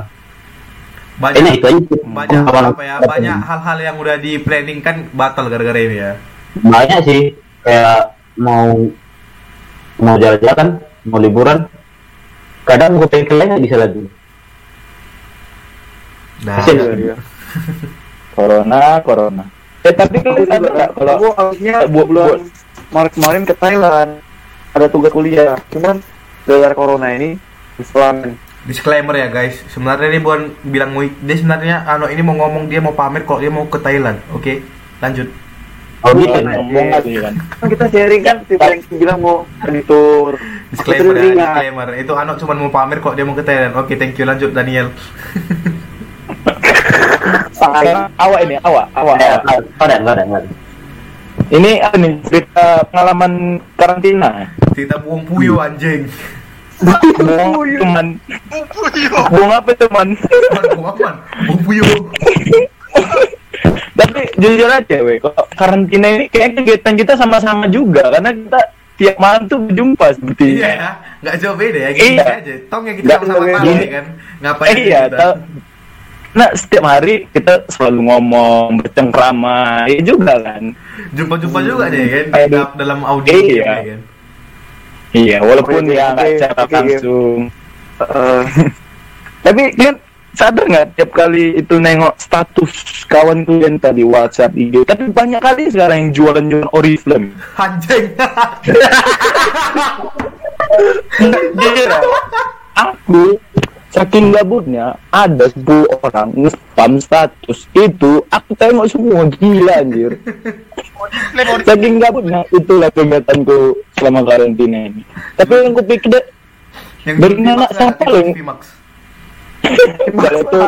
Banyak Ini itu aja. banyak apa ya banyak hal-hal yang udah di planning kan batal gara-gara ini ya. banyak sih kayak mau mau jalan-jalan, mau liburan. Kadang gue pengen lain nggak bisa lagi. Nah, Kasian. Iya. Corona, corona. Eh tapi kalau ada nggak kalau aku harusnya buat- bulan Maret kemarin ke Thailand ada tugas kuliah cuman gara-gara corona ini Islam disclaimer ya guys. Sebenarnya dia bukan bilang mau dia sebenarnya ano ini mau ngomong dia mau pamer kalau dia mau ke Thailand. Oke, lanjut. Oh gitu. Nek. ngomong aja kan. kan kita sharing kan si Frank bilang mau editor Disclaimer ya, disclaimer. Itu Ano cuma mau pamer kok dia mau ke Thailand. Oke, thank you. Lanjut Daniel. <laughs> Sekarang awak ini, awak, awak. Awak. nggak ada, nggak ada, nggak ada. Ini apa nih cerita pengalaman karantina? Cerita buang puyuh anjing. Buang teman, buang apa teman? Apa? Tapi jujur aja, weh, kok karantina ini kayak kegiatan kita sama-sama juga karena kita tiap malam tuh berjumpa seperti Iya ya, nggak jauh beda ya. Gini Iya. aja. Tong ya kita Nggak sama-sama tahu ya kan. Ngapain Eh, iya, kita? Nah, setiap hari kita selalu ngomong, bercengkrama, ya juga kan. Jumpa-jumpa juga deh kan Aduh. dalam audio Iya. ya kan. Iya, walaupun ya nggak secara oke. langsung. <laughs> Tapi kan sadar nggak tiap kali itu nengok status kawan yang tadi WhatsApp IG tapi banyak kali sekarang yang jualan-jualan Oriflame Anjing. <laughs> Aku saking gabutnya ada 10 orang nge-spam status. Itu aku tengok semua gila anjir. Saking gabutnya itulah kegiatanku selama karantina ini. Tapi yang kupikir deh Yang Dari Vimax anak ya, siapa lo? <laughs> Enggak itu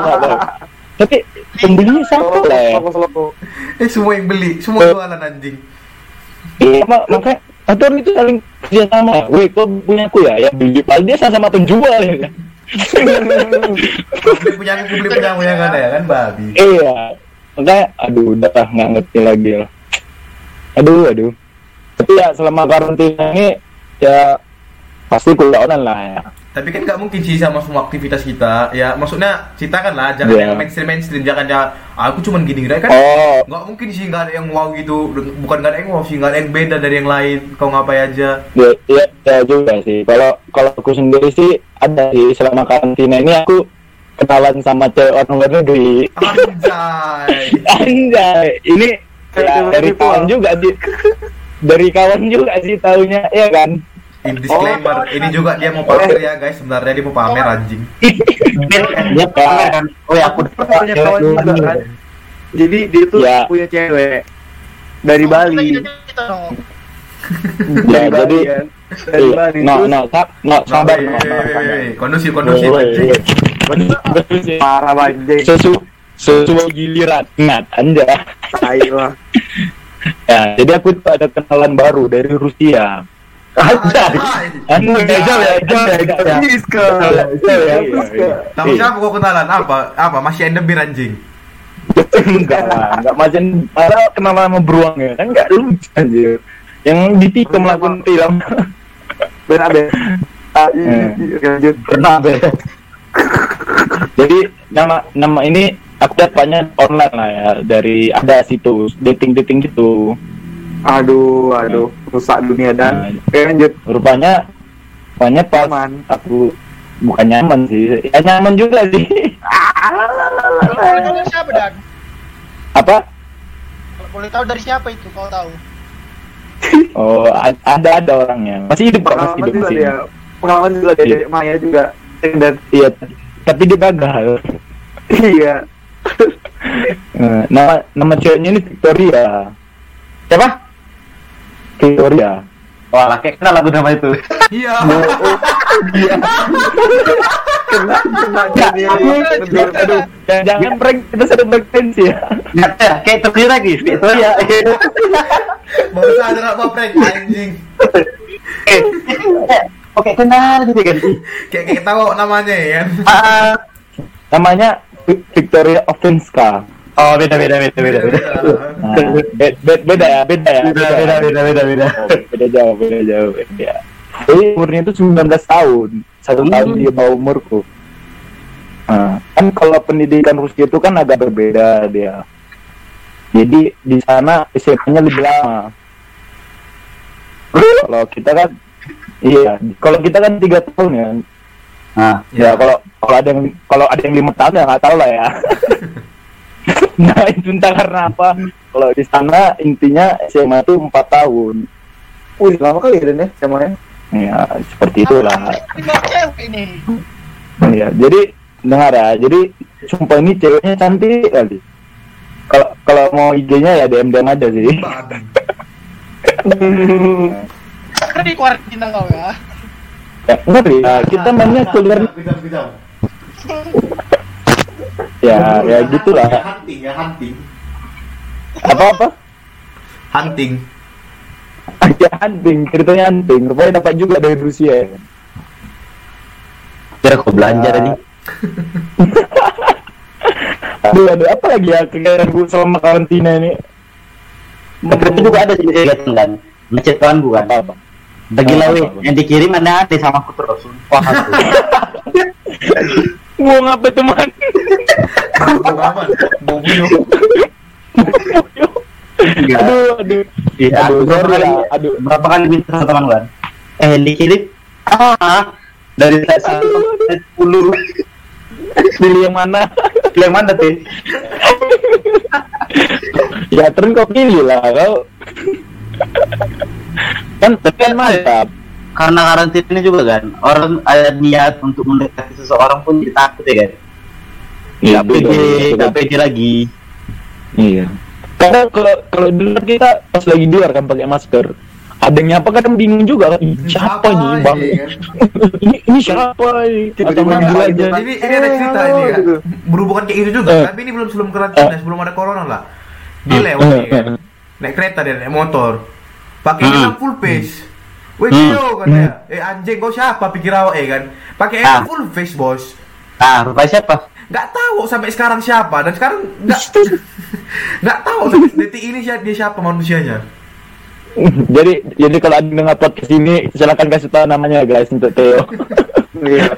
tapi pembelinya siapa lah ya. Eh semua yang beli, semua jualan anjing. iya mak- makanya atau itu saling kerja sama weh kau punya aku ya? Yang beli padahal dia sama penjual ya kan beli punya aku, beli punya aku yang ada ya kan babi. iya. Makanya aduh udah nggak ngerti lagi lah. Aduh aduh. Tapi ya selama karantina ini ya pasti kuliah online lah ya Tapi kan nggak mungkin sih sama semua aktivitas kita. Ya maksudnya kita kan lah, jangan Iya. yang mainstream mainstream, jangan ya "Ah, aku cuman gini gini kan. oh Nggak mungkin sih nggak ada yang wow gitu, bukan nggak ada yang wow sih, nggak ada yang beda dari yang lain. Kau ngapain aja? ya, ya, ya juga sih kalau kalau aku sendiri sih ada sih selama karantina ini aku kenalan sama cewek orang luar negeri Anjay. <laughs> anjay ini ya, dari kawan juga sih dari kawan juga sih taunya ya kan In disclaimer, ini juga dia mau pamer ya guys. Sebenarnya dia mau pamer anjing. dia pamer kan oh ya aku Aku punya kawan juga kan. Jadi dia tuh Ya. punya cewek dari Bali. Kita dong. ya Dari Bali jadi kan. Dari iya, Bali. no no sa- no sabar sabar. weh. Kondusif, kondusif parah banget. sesu sesuai giliran ngat anja Tai lah. ya jadi aku tuh ada kenalan baru dari Rusia Tahu siapa kau kenalan? Apa? Apa? Masih bir anjing. enggak lah enggak macam ada kenalan sama beruang ya kan enggak lucu anjir yang ditikam lakukan film Ben Abe. Ah, Hmm. iya, iya, lanjut. pernah be jadi nama nama ini aku dapatnya online lah ya dari ada situs dating dating gitu Aduh, aduh, rusak dunia dan. Nah, Oke, lanjut. rupanya rupanya pas Aman. aku bukan nyaman sih ya nyaman juga sih Kalau dari siapa <laughs> dan? apa Kalau boleh tahu dari siapa itu kau tahu? oh ada ada orangnya masih hidup kok masih hidup di juga sini dia. Pengalaman juga dia Iya. dari Maya juga. Dan iya tapi dia gagal iya. <laughs> Eh, nama nama ceweknya ini Victoria siapa Victoria. Wah lah kayak kenal aku nama itu. Iya. Kena kena Ya, lebih aduh, jangan, prank kita sudah bertensi ya. Ingat ya kayak terus lagi. Victoria. Baru sadar apa prank? Anjing. Eh, oke kenal gitu kan? Kayak kayak tahu namanya ya. Kan. Ah, Namanya Vi- Victoria Ovenska. Oh beda beda beda beda beda Nah, be- be- beda ya, beda ya. beda beda beda beda beda Oh, beda jauh, beda jauh. Ya. Jadi umurnya itu 19 tahun, satu Hmm. tahun di bawah umurku. Nah, kan kalau pendidikan Rusia itu kan agak berbeda dia. Jadi di sana SMA-nya lebih lama. Kalau kita kan, iya, kalau kita kan tiga tahun ya. nah Ya kalau kalau ada yang kalau ada yang lima tahun ya nggak tahu lah ya. <laughs> nah <laughs> itu entah karena apa. Kalau di sana intinya SMA itu empat tahun. Wih, lama kali ya Dan ya semuanya. Ya seperti itulah. Ini. Ya jadi dengar ya. Jadi sumpah ini ceweknya cantik kali. Kalau kalau mau IG-nya ya DM DM aja sih. Kuarantina kau ya. Ya, ngeri. Nah, kita mainnya kejam. <laughs> ya ya gitulah. Hunting ya hunting. Apa apa? Hunting. <laughs> Ya hunting, ceritanya hunting. Rupanya dapat juga dari Rusia. ya. kira kau belanja Ya. tadi <laughs> Aduh, aduh, apa lagi ya kegiatan gue selama karantina ini? tapi juga ada sih kegiatan kan kawan gue kan Apa-apa? bagi Apa, lawe apa? yang dikirim mana ada sama aku terus aku <laughs> Mau ngapa teman? Aman. Bau buyuk. aduh, aduh. Iya, Aduh, berapa kali, lah, aduh. berapa kali minta sama teman kan? Eh, dikirim ah dari satu sepuluh. Pilih yang mana? Pilih yang mana tuh? ya tren kau pilih lah kau. kan tapi kan mantap. Karena karantina ini juga kan, orang ada niat untuk mendekati seseorang pun jadi takut ya kan. Iya, pede, betul, gak pede lagi. Iya. Karena kalau kalau dulu kan kita pas lagi di luar kan pakai masker, ada yang nyapa kadang bingung juga kan, "Ih, siapa nih bang? ini, kan? ini, ini siapa ini? Atau manggil nyapa aja. gitu. Jadi ini ada cerita ini ya. gitu. Berhubungan kayak gitu juga, Eh. tapi ini belum sebelum karantina, sebelum ada corona lah. Dia Eh, lewat eh, kan. eh. Naik kereta dia naik motor. Pakai Hmm. full face. Weh, Hmm. Tio, katanya. Eh anjing kau siapa pikir awak eh kan. Pakai Ah. full face, Bos. Nah, rupanya siapa? Nggak tahu sampai sekarang siapa dan sekarang nggak <laughs> nggak tahu sampai detik ini siapa dia siapa manusianya. <laughs> jadi jadi kalau ada yang dengar podcast ini silakan kasih tahu namanya guys untuk Theo. <laughs> Iya.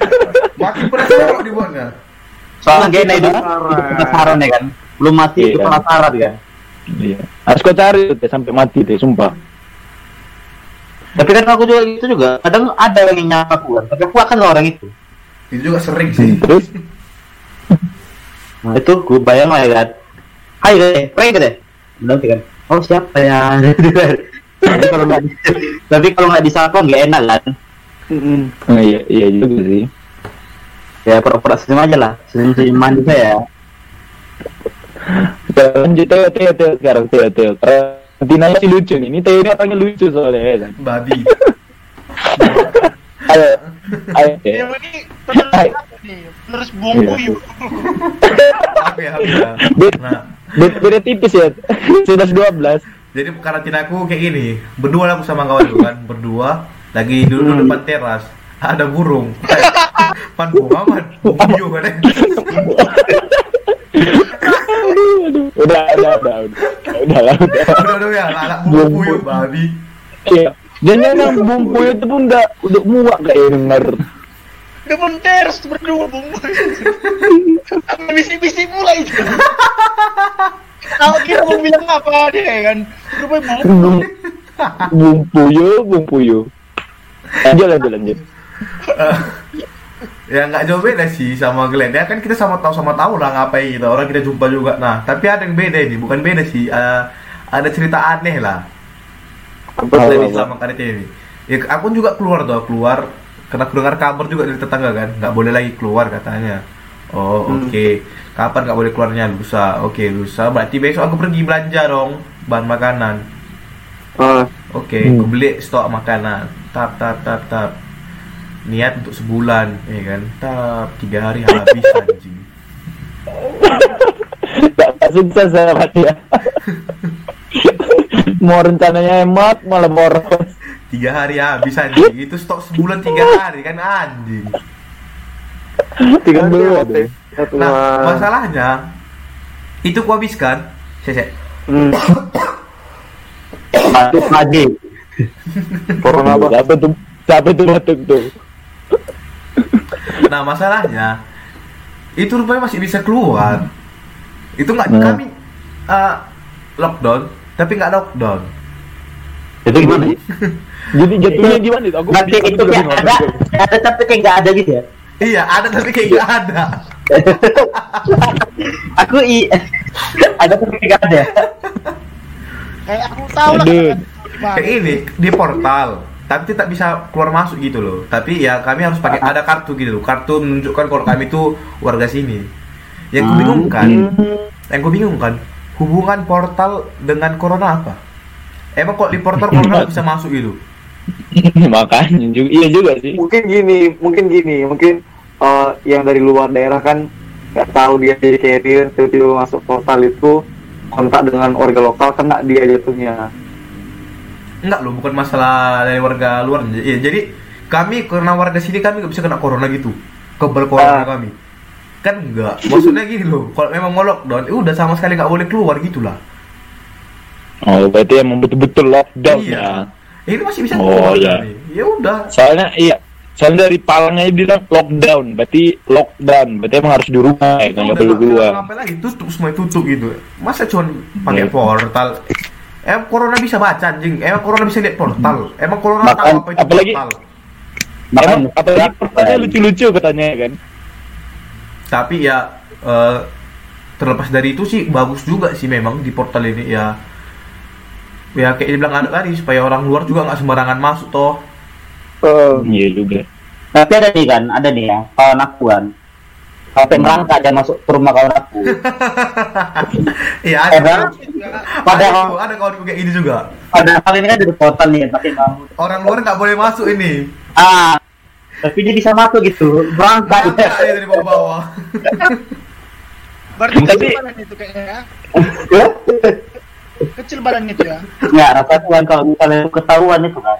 Makin penasaran kok dibuatnya. Soalnya gak enak hidup, Penasaran. ya kan. Belum mati, Iya. itu penasaran kan. Iya. Harus kau cari sampai mati deh, sumpah. Tapi kan aku juga gitu juga. Kadang ada yang nyapa aku kan, tapi aku akan orang itu. Itu juga sering sih. Terus Nah itu gue bayang lah ya kan. Hai deh, pray deh. Nanti kan. Oh siapa ya? <laughs> tapi kalau nggak tapi kalau nggak disapa nggak enak kan. Mm-mm. oh, iya iya juga sih. Ya pura-pura senyum aja lah. Senyum-senyum manis ya. Kita lanjut Theo Theo sekarang Theo Theo. Karantina masih lucu nih. Ini Theo ini orangnya lucu soalnya ya kan. Babi. <laughs> Ayo ayo. Yang ini penerus nih? Penerus bumbu Iya. yuk. Apa ya? apa? Bet- Nah, Beda, beda tipis ya. <laughs> 11 12. jadi karantina aku kayak gini. Berdua aku sama kawan dulu kan, berdua lagi duduk Hmm. depan teras. Ada burung. <laughs> Pan bunga man. Bunyu kan. Eh. Udah, udah, udah, udah. Udah udah. Udah udah ya, anak burung puyuh babi. Iya. Jangan yang bumbu itu pun udah udah muak gak ya denger. Depan teras berdua bumbu. Apa bisik-bisik mulai itu. Aku kira mau bilang apa dia kan. Rupanya bumbu. Bumbu yo, bumbu yo. Lanjut, lanjut, lanjut. Ya nggak jauh beda sih sama Glenn. Ya kan kita sama tahu sama tahu lah ngapain gitu. Orang kita jumpa juga. Nah tapi ada yang beda ini. Bukan beda sih. Eh, ada cerita aneh lah. Apa tuh? sama karetnya ini. Ya aku juga keluar tuh. Keluar. Karena aku dengar kabar juga dari tetangga kan. Nggak boleh lagi keluar katanya. Oh Hmm. oke. Kapan nggak boleh keluarnya? Lusa. Oke lusa. Berarti besok aku pergi belanja dong. Bahan makanan. Ah, oke Hmm. aku beli stok makanan. Tap tap tap tap niat untuk sebulan ya kan tap tiga hari habis <laughs> anjing Gak, gak sukses sama dia. Mau rencananya hemat, malah boros. tiga hari habis anjing itu stok sebulan tiga hari kan anjing tiga Aduh, hari aduh. Satu nah masalahnya itu ku habiskan saya saya Hmm. <coughs> Batuk lagi. Corona apa? Siapa tuh? Siapa tuh batuk tuh? Nah masalahnya itu rupanya masih bisa keluar. Itu nggak Nah. kami eh, lockdown, tapi nggak lockdown. Itu gimana? <laughs> Jadi jatuhnya gimana itu? Aku Nanti itu kayak ada, ada tapi kayak nggak ada gitu ya. Iya ada tapi kayak nggak ada. <laughs> aku i <laughs> ada tapi kayak nggak ada. Kayak aku tahu lah. Kayak ini di portal, tapi tidak bisa keluar masuk gitu loh. Tapi ya kami harus pakai ada kartu gitu loh. Kartu menunjukkan kalau kami itu warga sini. Yang ku bingungkan, yang ku bingungkan hubungan portal dengan corona apa? Emang kok di portal corona bisa masuk gitu? <laughs> Makanya juga, iya juga sih. mungkin gini mungkin gini mungkin eh, yang dari luar daerah kan nggak tahu dia jadi carrier tiba-tiba masuk portal itu kontak dengan warga lokal kena dia jatuhnya Enggak loh, bukan masalah dari warga luar. Iya, jadi kami karena warga sini kami nggak bisa kena corona gitu. Kebal corona Ah. kami. Kan enggak. Maksudnya gini loh, kalau memang mau lockdown, ya udah sama sekali nggak boleh keluar gitulah. Oh, berarti emang betul-betul lockdown Iya. ya. Ini masih bisa Oh, keluar iya. kami. Ya udah. Soalnya iya, soalnya dari Palangnya bilang lockdown, berarti lockdown, berarti emang harus di rumah ya, kan nggak Udah, perlu nggak- keluar. nggak Sampai lagi tutup semua tutup gitu. Masa cuma pakai Iya. portal? Emang corona bisa baca anjing. Emang corona bisa lihat portal. Emang corona Makan- tahu apa itu apalagi- portal. Emang apalagi pertanyaan lucu-lucu katanya kan. tapi ya eh, terlepas dari itu sih bagus juga sih memang di portal ini ya ya kayak dibilang anak tadi supaya orang luar juga nggak sembarangan masuk toh Eh, Iya juga. Tapi ada nih kan, ada nih ya, kawan aku kan. Sampai merangkak aja masuk ke rumah kawan aku. <laughs> iya Ada. ada Pada ada ada kawan kayak gini juga padahal ini kan ada portal nih, pakai bambu. orang luar nggak boleh masuk ini Ah, tapi dia bisa masuk gitu, berangkat. Angkat dia dari bawah-bawah <laughs> Berarti Tapi- kecil badan itu kayaknya ya. <laughs> Kecil badan itu ya. Nggak, rasanya kan kalau misalnya ketahuan itu kan.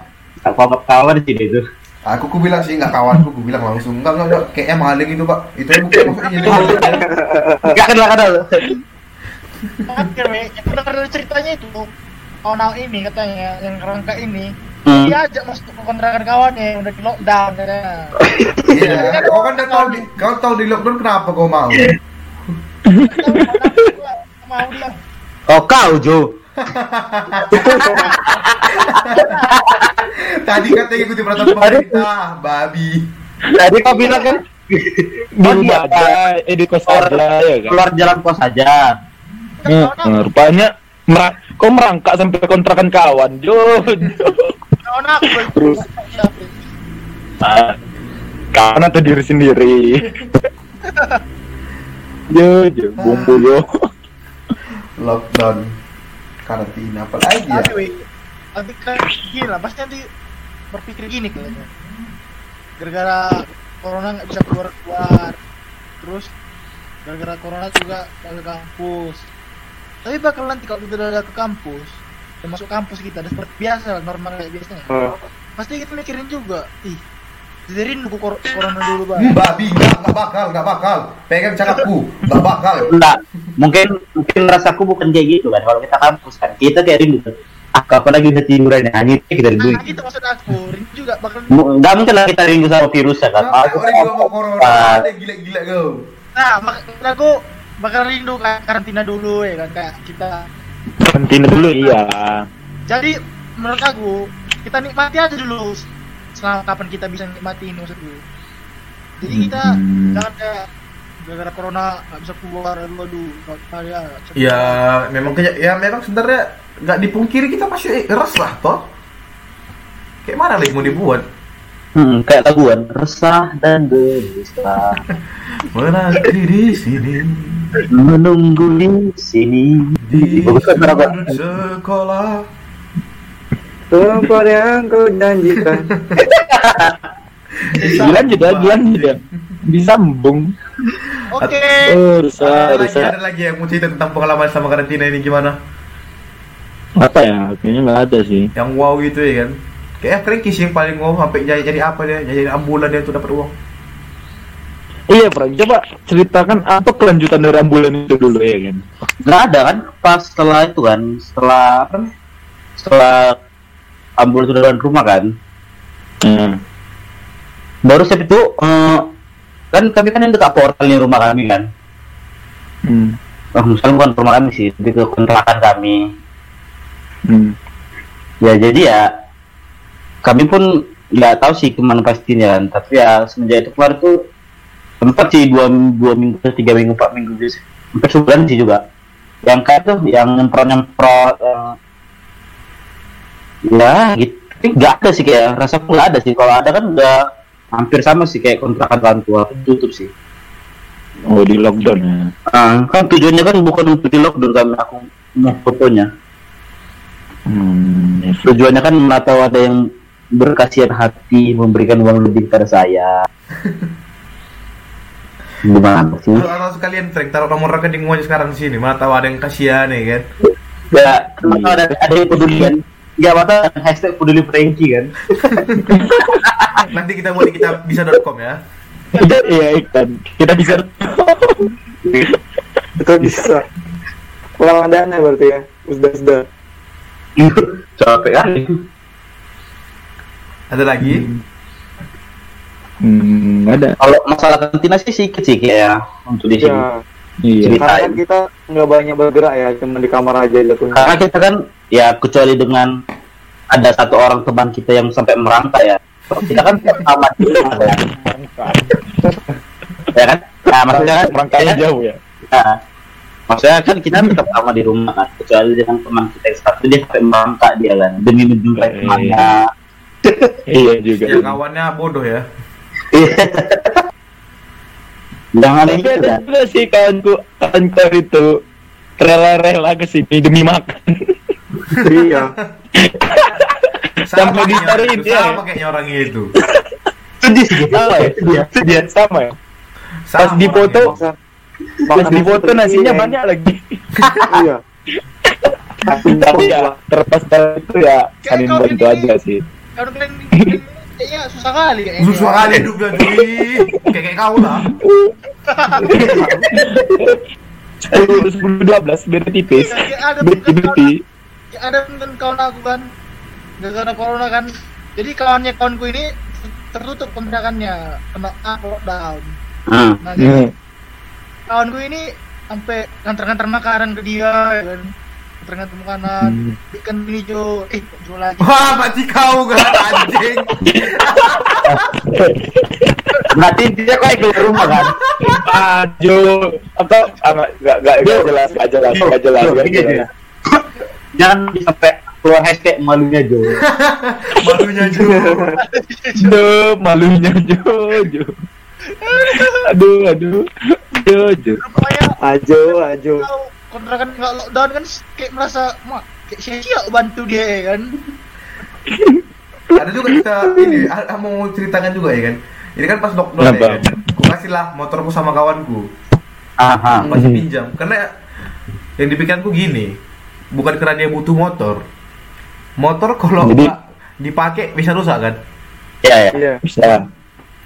Kawan di sini itu. Aku ku bilang sih nggak kawanku ku bilang langsung enggak enggak, enggak. kayaknya maling itu pak itu bukan maksudnya Enggak kenal kenal. Kan yang dengar ceritanya itu aku ini katanya yang kerangka ini Hmm. dia ajak masuk ke kontrakan kawannya yang udah di lockdown katanya. iya kau kan udah tahu di kau tahu di lockdown kenapa kau mau mau dia. Oh kau Jo. Tadi katanya ikuti peraturan pemerintah babi Tadi kau bilang kan Di rumah aja, eh di kos aja ya kan. keluar jalan kos aja. Hmm, hmm, rupanya merang, kok merangkak sampai kontrakan kawan, Jo. Terus. Kawan atau diri sendiri. <laughs> Jo, Jo, bumbu Jo. lockdown karantina apa lagi ya nanti kan gila, pasti nanti berpikir gini kayaknya. Gara-gara corona nggak bisa keluar keluar, terus gara-gara corona juga ke kampus. Tapi bakal nanti kalau kita udah ke kampus, udah masuk kampus kita, udah seperti biasa lah, normal kayak biasanya. eh, Pasti kita mikirin juga, ih, jadi rindu kor- corona dulu bang. Hmm, babi nggak bakal nggak bakal pegang cakapku nggak bakal Enggak, mungkin mungkin rasaku bukan kayak gitu kan. Kalau kita kampus kan, kita kayak rindu kan. Ah, kapan lagi bisa tiduran ya? Itu kita rindu. Nah, gitu maksud aku, rindu juga bakal. Mu- Nggak mungkin lah kita rindu sama virusnya kan. Masa Aku- orang juga mau corona ada gila-gila kau Nah, maksud aku bakal rindu kayak karantina dulu ya kan kayak kita Kantin dulu iya. Jadi menurut aku kita nikmati aja dulu selama kapan kita bisa nikmati ini maksudku. Jadi kita Hmm. jangan kayak gara-gara corona nggak bisa keluar. Aduh aduh ya. Ya memang kenya- ya memang sebenarnya nggak dipungkiri kita pasti resah toh. Kayak mana lagi mau dibuat? Hmm, kayak laguan resah dan gelisah <laughs> menanti di sini. Menunggu di sini. di kan, sekolah tempat yang kau janjikan. <laughs> Lanjut ya, lanjut ya. Disambung. oke Oh, rusak, ada lagi rusak. ada lagi yang mau cerita tentang pengalaman sama karantina ini gimana Apa ya? Kayaknya nggak ada sih. yang wow gitu ya kan kayak Frankie sih yang paling wow sampai jadi jadi apa dia jadi ambulan dia tuh dapat uang Iya, Frank. Coba ceritakan apa kelanjutan dari ambulan itu dulu ya kan? Nggak ada kan pas setelah itu kan setelah apa setelah ambul itu dalam rumah kan Hmm. baru saat itu eh, kan kami kan yang dekat portal nih rumah kami kan Hmm. oh, misalnya bukan rumah kami sih lebih ke kontrakan kami Hmm. ya jadi ya kami pun nggak tahu sih ke mana pastinya kan tapi ya semenjak itu keluar tuh sempat sih dua, dua minggu tiga minggu empat minggu gitu sampai sebulan sih juga yang kayak tuh yang nyemprot nyemprot eh, ya gitu tapi nggak ada sih kayak rasa nggak ada sih kalau ada kan udah hampir sama sih kayak kontrakan orang tua tutup sih Oh, di lockdown ya. Ah, kan tujuannya kan bukan untuk di lockdown kami aku mau fotonya Hmm. ya. tujuannya kan atau ada yang berkasihan hati memberikan uang lebih kepada saya <laughs> gimana sih Kalau kalau sekalian Frank taruh nomor rekening sekarang di sini. Mana tahu ada yang kasihan ya kan. ya ada ada yang peduli kan nggak apa hashtag peduli Frankie kan <laughs> Nanti kita buat di kita bisa.com ya. Iya, iya, ikan. Kita bisa Itu bisa. Kurang dana berarti ya. Sudah sudah. capek kali Ada lagi? Hmm, ada. kalau masalah kantina sih sedikit sih kayak ya untuk di sini Ya. Iya. Cerita. Karena kan kita nggak banyak bergerak ya, cuma di kamar aja jatuhnya. karena kita kan ya kecuali dengan ada satu orang teman kita yang sampai merangkak ya kita kan <laughs> sama ya kan Nah, maksudnya kan Merangkanya jauh ya. Nah, maksudnya kan kita tetap sama di rumah kan kecuali dengan teman kita yang satu dia sampai merangkak dia kan demi menjumpai Eh. temannya Iya <laughs> juga. Ya kawannya bodoh ya. <laughs> jangan Tapi gitu ada kan juga sih kawanku, kawan-kawan itu rela-rela ke sini demi makan. iya Sampai kayaknya- dicariin, ya. Sama kayaknya orangnya itu. sedih sih gitu Sama ya? Dia sama ya? Pas Sama di foto, orangnya. pas di foto nasinya banyak lagi. iya Tapi ya terlepas dari itu ya kau bantu aja sih. Kayaknya susah kali kayaknya. Susah kali hidupnya cuy. Kayak kayak kau lah. Sepuluh dua belas beda tipis. Iya, iya, ada Beda bukan kawan, tipis. ya, ada bukan kawan aku kan. Gara-gara corona kan. Jadi kawannya kawanku ini tertutup kontrakannya kena ah, lockdown. hmm. Nah, jadi Hmm. kawanku ini sampai nganter-nganter makanan ke dia ya kan. Nganter-nganter makanan. Hmm. Ikan ini Jo, eh Jo lagi. Wah, mati kau kan anjing. <laughs> berarti dia kok keluar rumah kan Ajo atau apa gak gak gak jelas gak jelas gak jelas gak Gini aja. jelas. jangan sampai keluar hashtag malunya Jo <laughs> Malunya Jo. Duh, malunya Jo Jo. Aduh aduh Jo Jo. Ajo ajo kontrakan nggak lockdown kan kayak merasa mak kayak sia-sia bantu dia ya kan. Ada juga kita ini mau ceritakan juga ya kan. Ini kan pas lockdown ya kan. Ku kasih lah motorku sama kawanku. aha Masih Hmm. pinjam karena yang dipikirku gini, bukan karena dia butuh motor. Motor kalau Jadi- nggak dipakai bisa rusak kan. ya ya iya Bisa.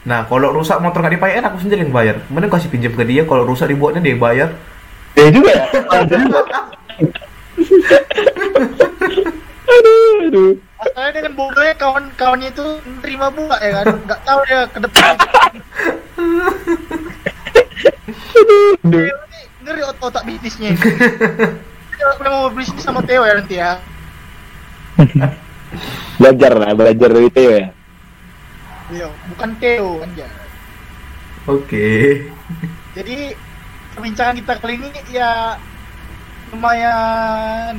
Nah, kalau rusak motor nggak dipakai kan aku sendiri yang bayar. Mending kasih pinjam ke dia, kalau rusak dibuatnya dia bayar. Ya juga ya. Aduh aduh. Masalahnya dengan bodohnya kawan-kawannya itu nerima bunga ya kan. Nggak tahu dia ke depan. Aduh. Theo ini ngeri ot- otak bisnisnya. Dia mau bisnis sama Theo ya nanti ya. Belajar lah, belajar dari Theo ya. Iya, bukan Theo ya. Oke. Jadi perbincangan kita kali ini ya lumayan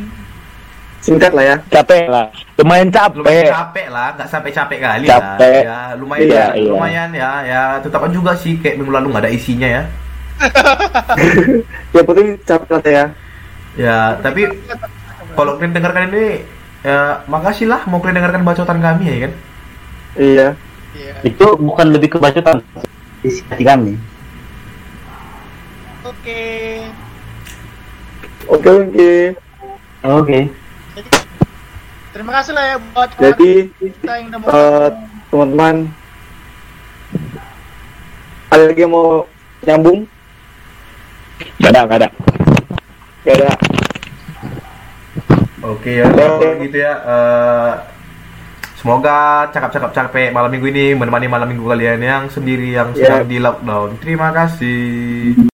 singkat lah ya Capek lah. Lumayan Lumayan capek. capek lah, nggak sampai capek kali Capek. lah. Ya, lumayan Iya, ya, iya. lumayan ya, ya tetap juga sih kayak minggu lalu nggak ada isinya ya. <laughs> yang penting capek lah ya Ya, tapi kalau kalian dengarkan ini ya makasih lah mau kalian dengarkan bacotan kami ya kan. iya Iya. itu bukan lebih kebacotan isi hati kami Oke. oke oke oke Jadi terima kasih lah ya buat jadi kita yang udah mau eh, teman-teman ada lagi yang mau nyambung Gak ada, gak ada. gak ada Oke ya, kalau gitu ya. eh, semoga cakap-cakap capek malam minggu ini menemani malam minggu kalian yang sendiri yang sedang Ya. di lockdown. Terima kasih.